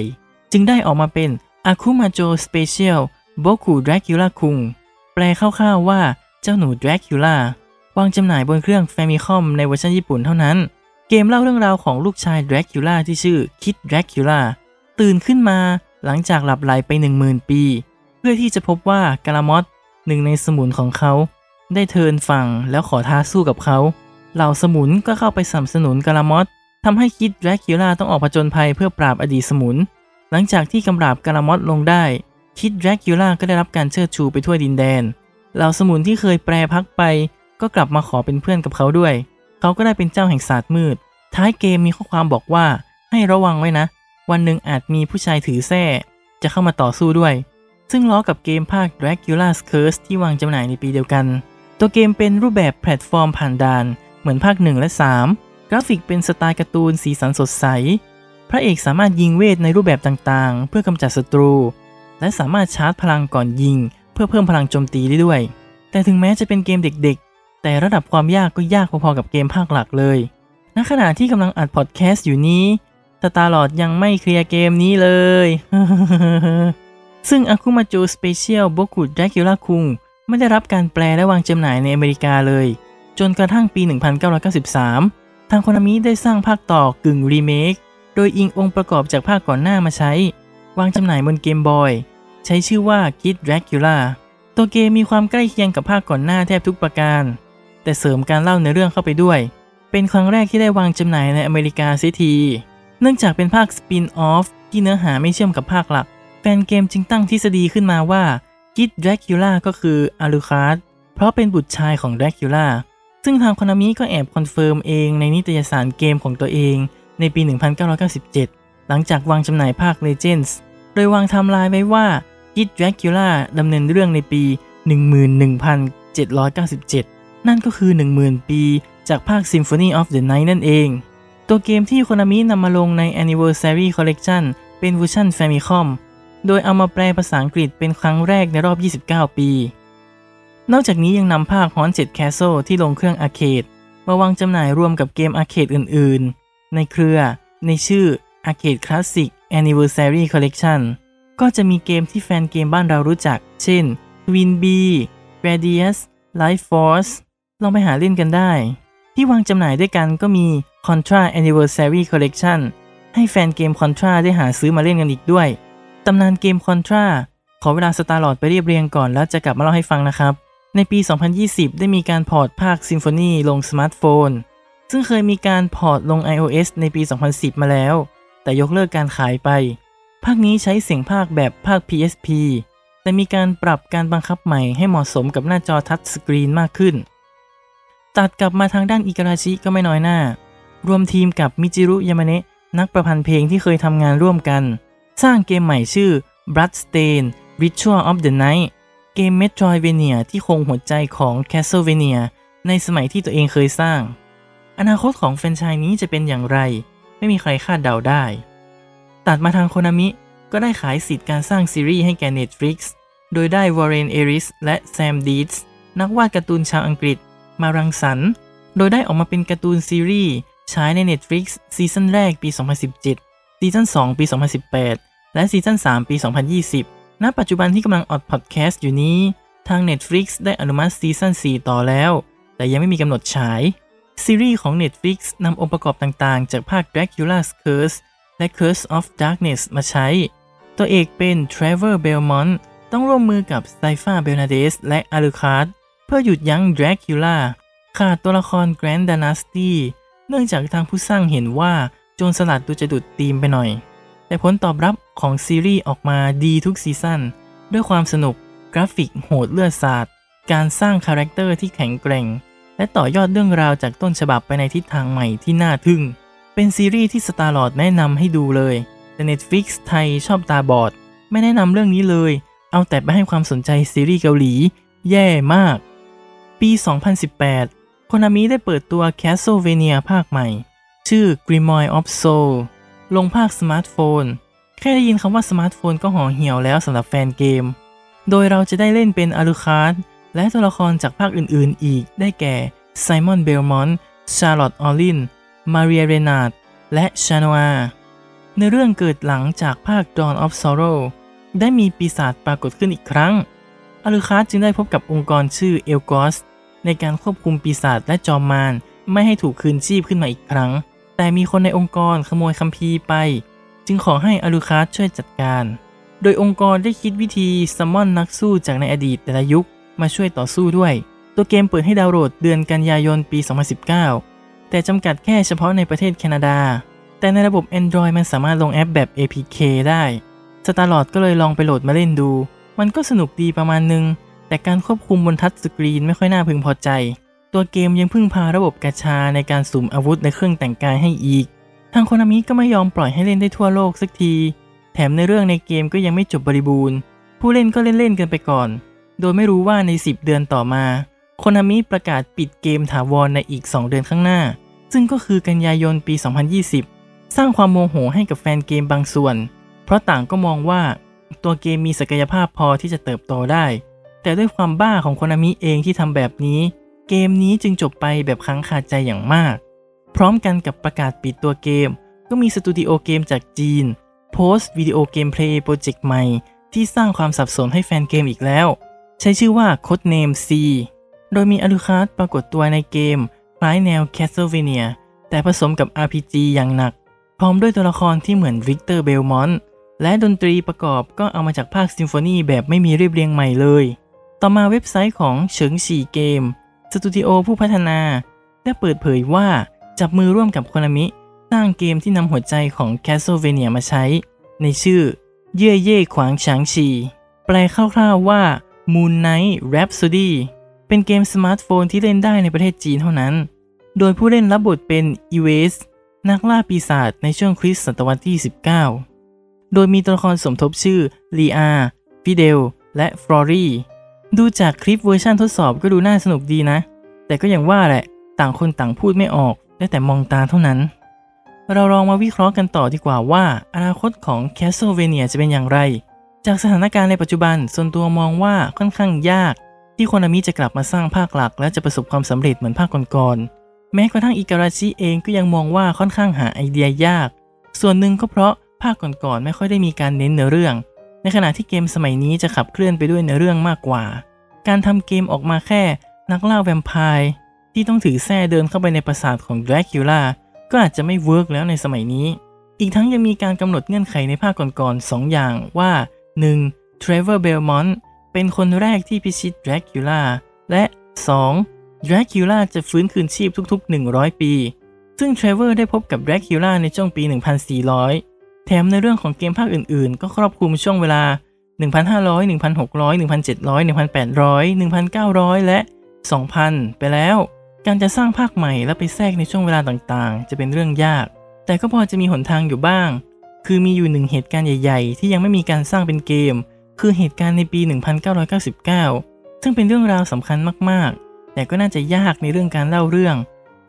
จึงได้ออกมาเป็น Akumajo Special Boku Dracula คุงแปลคร่าวๆว่าเจ้าหนู Dracula วางจำหน่ายบนเครื่อง Famicom ในเวอร์ชันญี่ปุ่นเท่านั้น เกมเล่าเรื่องราวของลูกชาย Dracula ที่ชื่อ Kid Dracula ตื่นขึ้นมา หลังจากหลับไหลไป 10,000 ปี เพื่อที่จะพบว่ากาลามอสหนึ่งในสมุนของเขา ได้เทินฝั่งแล้วขอท้าสู้กับเขา เหล่าสมุนก็เข้าไปสนับสนุนกาลามอสทำให้คิดแดรคิล่าต้องออกผจญภัยเพื่อปราบอดีตสมุน หลังจากที่กำราบกาลามอสลงได้ คิดแดรคิล่าก็ได้รับการเชิดชูไปทั่วดินแดน เหล่าสมุนที่เคยแปรพักไป ก็กลับมาขอเป็นเพื่อนกับเขาด้วย เขาก็ได้เป็นเจ้าแห่งศาสตร์มืด ท้ายเกมมีข้อความบอกว่าให้ระวังไว้นะ วันหนึ่งอาจมีผู้ชายถือแส้จะเข้ามาต่อสู้ด้วย ซึ่งล้อกับเกมภาค Dracula's Curse ที่วางจำหน่ายในปีเดียวกัน ตัวเกมเป็นรูปแบบแพลตฟอร์มผ่านด่าน เหมือนภาค 1 และ 3 กราฟิกเป็นสไตล์การ์ตูนสีสันสดใส พระเอกสามารถยิงเวทในรูปแบบต่างๆ เพื่อกำจัดศัตรู และสามารถชาร์จพลังก่อนยิง เพื่อเพิ่มพลังโจมตีได้ด้วย แต่ถึงแม้จะเป็นเกมเด็กๆ แต่ระดับความยากก็ยากพอๆกับเกมภาคหลักเลย ณขณะที่กำลังอัดพอดแคสต์อยู่นี้ สตาร์ลอดยังไม่เคลียร์เกมนี้เลย ซึ่ง Akumajo Special Boku Dracula คุงไม่ได้รับการแปลและวางจำหน่ายในอเมริกาเลย จนกระทั่งปี 1993 ทางคนามิได้สร้างภาคต่อกึ่งรีเมค โดยอิงองค์ประกอบจากภาคก่อนหน้ามาใช้ วางจำหน่ายบนเกมบอย ใช้ชื่อว่า Kid Dracula ตัวเกมมีความใกล้เคียงกับภาคก่อนหน้าแทบทุกประการ แต่เสริมการเล่าในเรื่องเข้าไปด้วย เป็นครั้งแรกที่ได้วางจำหน่ายในอเมริกาเสียที เนื่องจากเป็นภาค spin-off ที่เนื้อหาไม่เชื่อมกับภาคหลัก แฟนเกมจึงตั้งทฤษฎีขึ้นมาว่า Kid Dracula ก็คืออาลูคาร์ดเพราะเป็นบุตรชายของแดรคิล่าซึ่งทางโคนามิก็แอบ confirm เองในนิตยสารเกมของตัวเองในปี 1997 หลังจากวางจำหน่ายภาค Legends โดยวางไทม์ไลน์ไว้ว่า Kid Draculaดำเนินเรื่องในปี 11,797 นั่นก็คือ 10,000 ปี จากภาค Symphony of the Night นั่นเอง ตัวเกมที่โคนามินำมาลงใน Anniversary Collection เป็นเวอร์ชัน Famicom โดยเอามาแปลภาษาอังกฤษเป็นครั้งแรกในรอบ 29 ปี นอกจากนี้ยังนำภาค Haunted Castle ที่ลงเครื่อง arcade มาวางจำหน่ายรวมกับเกม arcade อื่น ๆ ในเครือ ในชื่อ Arcade Classic Anniversary Collection ก็จะมีเกมที่แฟนเกมบ้านเรารู้จัก เช่น TwinBee Radius Life Force ลองไปหาเล่นกันได้ ที่วางจำหน่ายด้วยกันก็มี Contra Anniversary Collection ให้แฟนเกม Contra ได้หาซื้อมาเล่นกันอีกด้วย ตำนานเกม Contra ขอเวลาสตาร์ลอร์ดไปเรียบเรียงก่อนแล้วจะกลับมาเล่าให้ฟังนะครับ ในปี 2020 ได้มีการ port ภาค Symphony ลงสมาร์ทโฟน ซึ่งเคยมีการพอร์ตลง iOS ในปี 2010 มาแล้ว แต่ยกเลิกการขายไป ภาคนี้ใช้เสียงภาคแบบภาค PSP แต่มีการปรับการบังคับใหม่ให้เหมาะสมกับหน้าจอทัชสกรีนมากขึ้น ตัดกลับมาทางด้านอิกราชิก็ไม่น้อยหน้า รวมทีมกับมิจิรุยามาเนะนักประพันธ์เพลงที่เคยทำงานร่วมกัน สร้างเกมใหม่ชื่อ Bloodstain Ritual of the Night เกม Metroidvania ที่คงหัวใจของ Castlevania ในสมัยที่ตัวเองเคยสร้าง อนาคตของแฟรนไชส์นี้จะเป็นอย่างไร ไม่มีใครคาดเดาได้ ตัดมาทางโคนามิก็ได้ขายสิทธิ์การสร้างซีรีส์ให้แก่ Netflix โดยได้วอร์เรน เอลลิส และแซม ดีสนักวาดการ์ตูนชาวอังกฤษ มารังสรรค์ โดยได้ออกมาเป็นการ์ตูนซีรีส์ฉายใน Netflix ซีซั่นแรกปี 2017 ซีซั่น 2 ปี 2018 และซีซั่น 3 ปี 2020 ณ ปัจจุบันที่กำลังอัดพอดแคสต์อยู่นี้ ทาง Netflix ได้อนุมัติซีซั่น 4 ต่อแล้ว แต่ยังไม่มีกำหนดฉาย ซีรีส์ของ Netflix นำองค์ประกอบต่างๆ จากภาค Dracula's Curse และ Curse of Darkness มาใช้ ตัวเอกเป็น Trevor Belmont ต้องร่วมมือกับไซฟาเบลนาเดสและอาลูคาร์ด เพื่อหยุดยั้ง Dracula ขาดตัวละคร Grant Danasty เนื่องจากทางผู้สร้างเห็นว่าโจรสลัดดูจะหลุดธีมไปหน่อย แต่ผลตอบรับของซีรีส์ออกมาดีทุกซีซั่นด้วยความสนุกกราฟิกโหดเลือดสาดการสร้างคาแรคเตอร์ที่แข็งแกร่ง และต่อยอดเรื่องราวจากต้นฉบับไปในทิศทางใหม่ที่น่าทึ่ง เป็นซีรีส์ที่สตาร์ลอร์ดแนะนำให้ดูเลยแต่ Netflix ไทยชอบตาบอด ไม่แนะนำเรื่องนี้เลย เอาแต่ไปให้ความสนใจซีรีส์เกาหลี แย่มาก ปี 2018 โคนามิได้เปิดตัว Castlevania ภาคใหม่ ชื่อ Grimoire of Soul ลงภาคสมาร์ทโฟน แค่ได้ยินคำว่าสมาร์ทโฟนก็ห่อเหี่ยวแล้วสำหรับแฟนเกม โดยเราจะได้เล่นเป็นอาลูคาร์ดและตัวละครจากภาคอื่นๆ อีก ได้แก่ไซมอนเบลมอนต์ชาร์ลอตต์ออลิน มาเรียเรนาดและชาโนอาในเรื่องเกิดหลังจากภาค Dawn of Sorrow ได้มีปีศาจปรากฏขึ้นอีกครั้งอาลูคาร์ดจึงได้พบกับองค์กรชื่อเอลกอส ในการควบคุมปีศาจและจอมมารไม่ให้ถูกคืนชีพขึ้นมาอีกครั้ง แต่มีคนในองค์กรขโมยคัมภีร์ไป จึงขอให้อลูคาร์ดช่วยจัดการ โดยองค์กรได้คิดวิธี summon นักสู้จากในอดีตแต่ละยุคมาช่วยต่อสู้ด้วย ตัวเกมเปิดให้ดาวน์โหลดเดือนกันยายนปี 2019 แต่จำกัดแค่เฉพาะในประเทศแคนาดา แต่ในระบบ Android มันสามารถลงแอปแบบ APK ได้สตาร์ลอร์ดก็เลยลองไปโหลดมาเล่นดู มันก็สนุกดีประมาณนึง แต่การควบคุมบนทัชสกรีนไม่ค่อยน่าพึงพอใจ ตัวเกมยังพึ่งพาระบบกาชาในการสุ่มอาวุธและเครื่องแต่งกายให้อีก ทางโคนามิก็ไม่ยอมปล่อยให้เล่นได้ทั่วโลกสักที แถมในเรื่องในเกมก็ยังไม่จบบริบูรณ์ ผู้เล่นก็เล่นๆกันไปก่อน โดยไม่รู้ว่าใน 10 เดือนต่อมาโคนามิประกาศปิดเกมถาวรในอีก 2 เดือนข้างหน้า ซึ่งก็คือกันยายนปี 2020 สร้างความโมโหให้กับแฟนเกมบางส่วน เพราะต่างก็มองว่าตัวเกมมีศักยภาพพอที่จะเติบโตได้ แต่ด้วยความบ้าของ Konami เองที่ทำแบบนี้ เกมนี้จึงจบไปแบบค้างคาใจอย่างมาก พร้อมกันกับประกาศปิดตัวเกม ก็มีสตูดิโอเกมจากจีน โพสต์วิดีโอ gameplay โปรเจกต์ใหม่ ที่สร้างความสับสนให้แฟนเกมอีกแล้ว ใช้ชื่อว่า Codename C โดยมี Alucard ปรากฏตัวในเกม คล้ายแนว Castlevania แต่ผสมกับ RPG อย่างหนัก พร้อมด้วยตัวละครที่เหมือน Victor Belmont และดนตรีประกอบก็เอามาจากภาค Symphony แบบไม่มีเรียบเรียงใหม่เลย ต่อมาเว็บไซต์ของเฉิงฉีเกมสตูดิโอผู้พัฒนาได้เปิดเผยว่าจับมือร่วมกับ Konami สร้างเกมที่นำหัวใจของ Castlevania มาใช้ ในชื่อ 月夜狂想曲แปลคร่าวๆว่า Moon Night Rhapsody เป็นเกมสมาร์ทโฟนที่เล่นได้ในประเทศจีนเท่านั้น โดยผู้เล่นรับบทเป็นอีเวสนักล่าปีศาจในช่วงคริสต์ศตวรรษที่ 19 โดยมีตัวละครสมทบชื่อลีอาฟิเดล และฟลอรี ดูจากคลิปเวอร์ชันทดสอบก็ดูน่าสนุกดีนะ แต่ก็อย่างว่าแหละต่างคนต่างพูดไม่ออกได้แต่มองตาเท่านั้น เราลองมาวิเคราะห์กันต่อดีกว่าว่า อนาคตของ Castlevania จะเป็นอย่างไร จากสถานการณ์ในปัจจุบันส่วนตัวมองว่าค่อนข้างยาก ที่ Konami จะกลับมาสร้างภาคหลัก และจะประสบความสำเร็จเหมือนภาคก่อนๆแม้กระทั่งอิการาชิเองก็ยังมองว่าค่อนข้างหาไอเดียยาก ส่วนหนึ่งก็เพราะภาคก่อนๆไม่ค่อยได้มีการเน้นเนื้อเรื่อง ในขณะที่เกมสมัยนี้จะขับเคลื่อนไปด้วยเนื้อเรื่องมากกว่า การทำเกมออกมาแค่นักล่าแวมไพร์ที่ต้องถือแส้เดินเข้าไปในปราสาทของ Dracula ก็อาจจะไม่ work แล้วในสมัยนี้ อีกทั้งยังมีการกำหนดเงื่อนไขในภาคก่อนๆ 2 อย่างว่า 1. Trevor Belmont เป็นคนแรกที่พิชิต Dracula และ 2. Dracula จะฟื้นคืนชีพทุกๆ 100 ปี ซึ่ง Trevor ได้พบกับ Dracula ในช่วงปี 1400 แถมในเรื่องของเกมภาคอื่นๆ ก็ครอบคลุมช่วงเวลา 1,500 1,600 1,700 1,800 1,900 และ 2,000 ไปแล้ว การจะสร้างภาคใหม่และไปแทรกในช่วงเวลาต่างๆ จะเป็นเรื่องยาก แต่ก็พอจะมีหนทางอยู่บ้าง คือมีอยู่หนึ่งเหตุการณ์ใหญ่ ๆ ที่ยังไม่มีการสร้างเป็นเกม คือเหตุการณ์ในปี 1999 ซึ่งเป็นเรื่องราวสำคัญมากๆ แต่ก็น่าจะยากในเรื่องการเล่าเรื่อง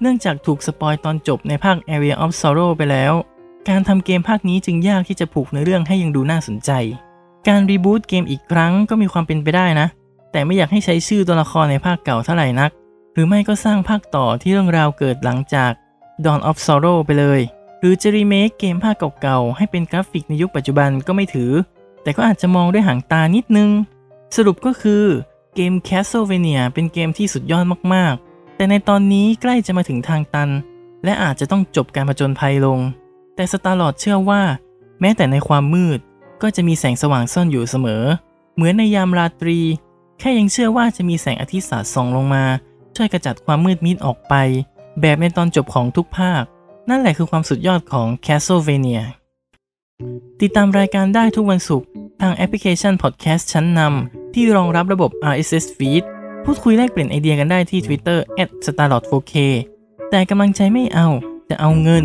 เนื่องจากถูกสปอยตอนจบในภาค Area of Sorrow ไปแล้ว การทำเกมภาคนี้จึงยากที่จะผูกในเรื่องให้ยังดูน่าสนใจ การรีบูตเกมอีกครั้งก็มีความเป็นไปได้นะ แต่ไม่อยากให้ใช้ชื่อตัวละครในภาคเก่าเท่าไหร่นัก หรือไม่ก็สร้างภาคต่อที่เรื่องราวเกิดหลังจาก Dawn of Sorrow ไปเลย หรือจะรีเมคเกมภาคเก่าๆให้เป็นกราฟิกในยุคปัจจุบันก็ไม่ถือ แต่ก็อาจจะมองด้วยหางตานิดนึง สรุปก็คือเกม Castlevania เป็นเกมที่สุดยอดมากๆ แต่ในตอนนี้ใกล้จะมาถึงทางตัน และอาจจะต้องจบการผจญภัยลง แต่สตาร์ลอดเชื่อว่า แม้แต่ในความมืดก็จะมีแสงสว่างซ่อนอยู่เสมอ เหมือนในยามราตรี แค่ยังเชื่อว่าจะมีแสงอาทิตย์สาดส่องลงมา ช่วยกระจัดความมืดมิดออกไป แบบในตอนจบของทุกภาค นั่นแหละคือความสุดยอดของ Castlevania ติดตามรายการได้ทุกวันศุกร์ทางแอปพลิเคชันพอดแคสต์ชั้นนำที่รองรับระบบ RSS Feed พูดคุยแลกเปลี่ยนไอเดียกันได้ที่ Twitter @starlord4k แต่กำลังใจไม่เอา จะเอาเงิน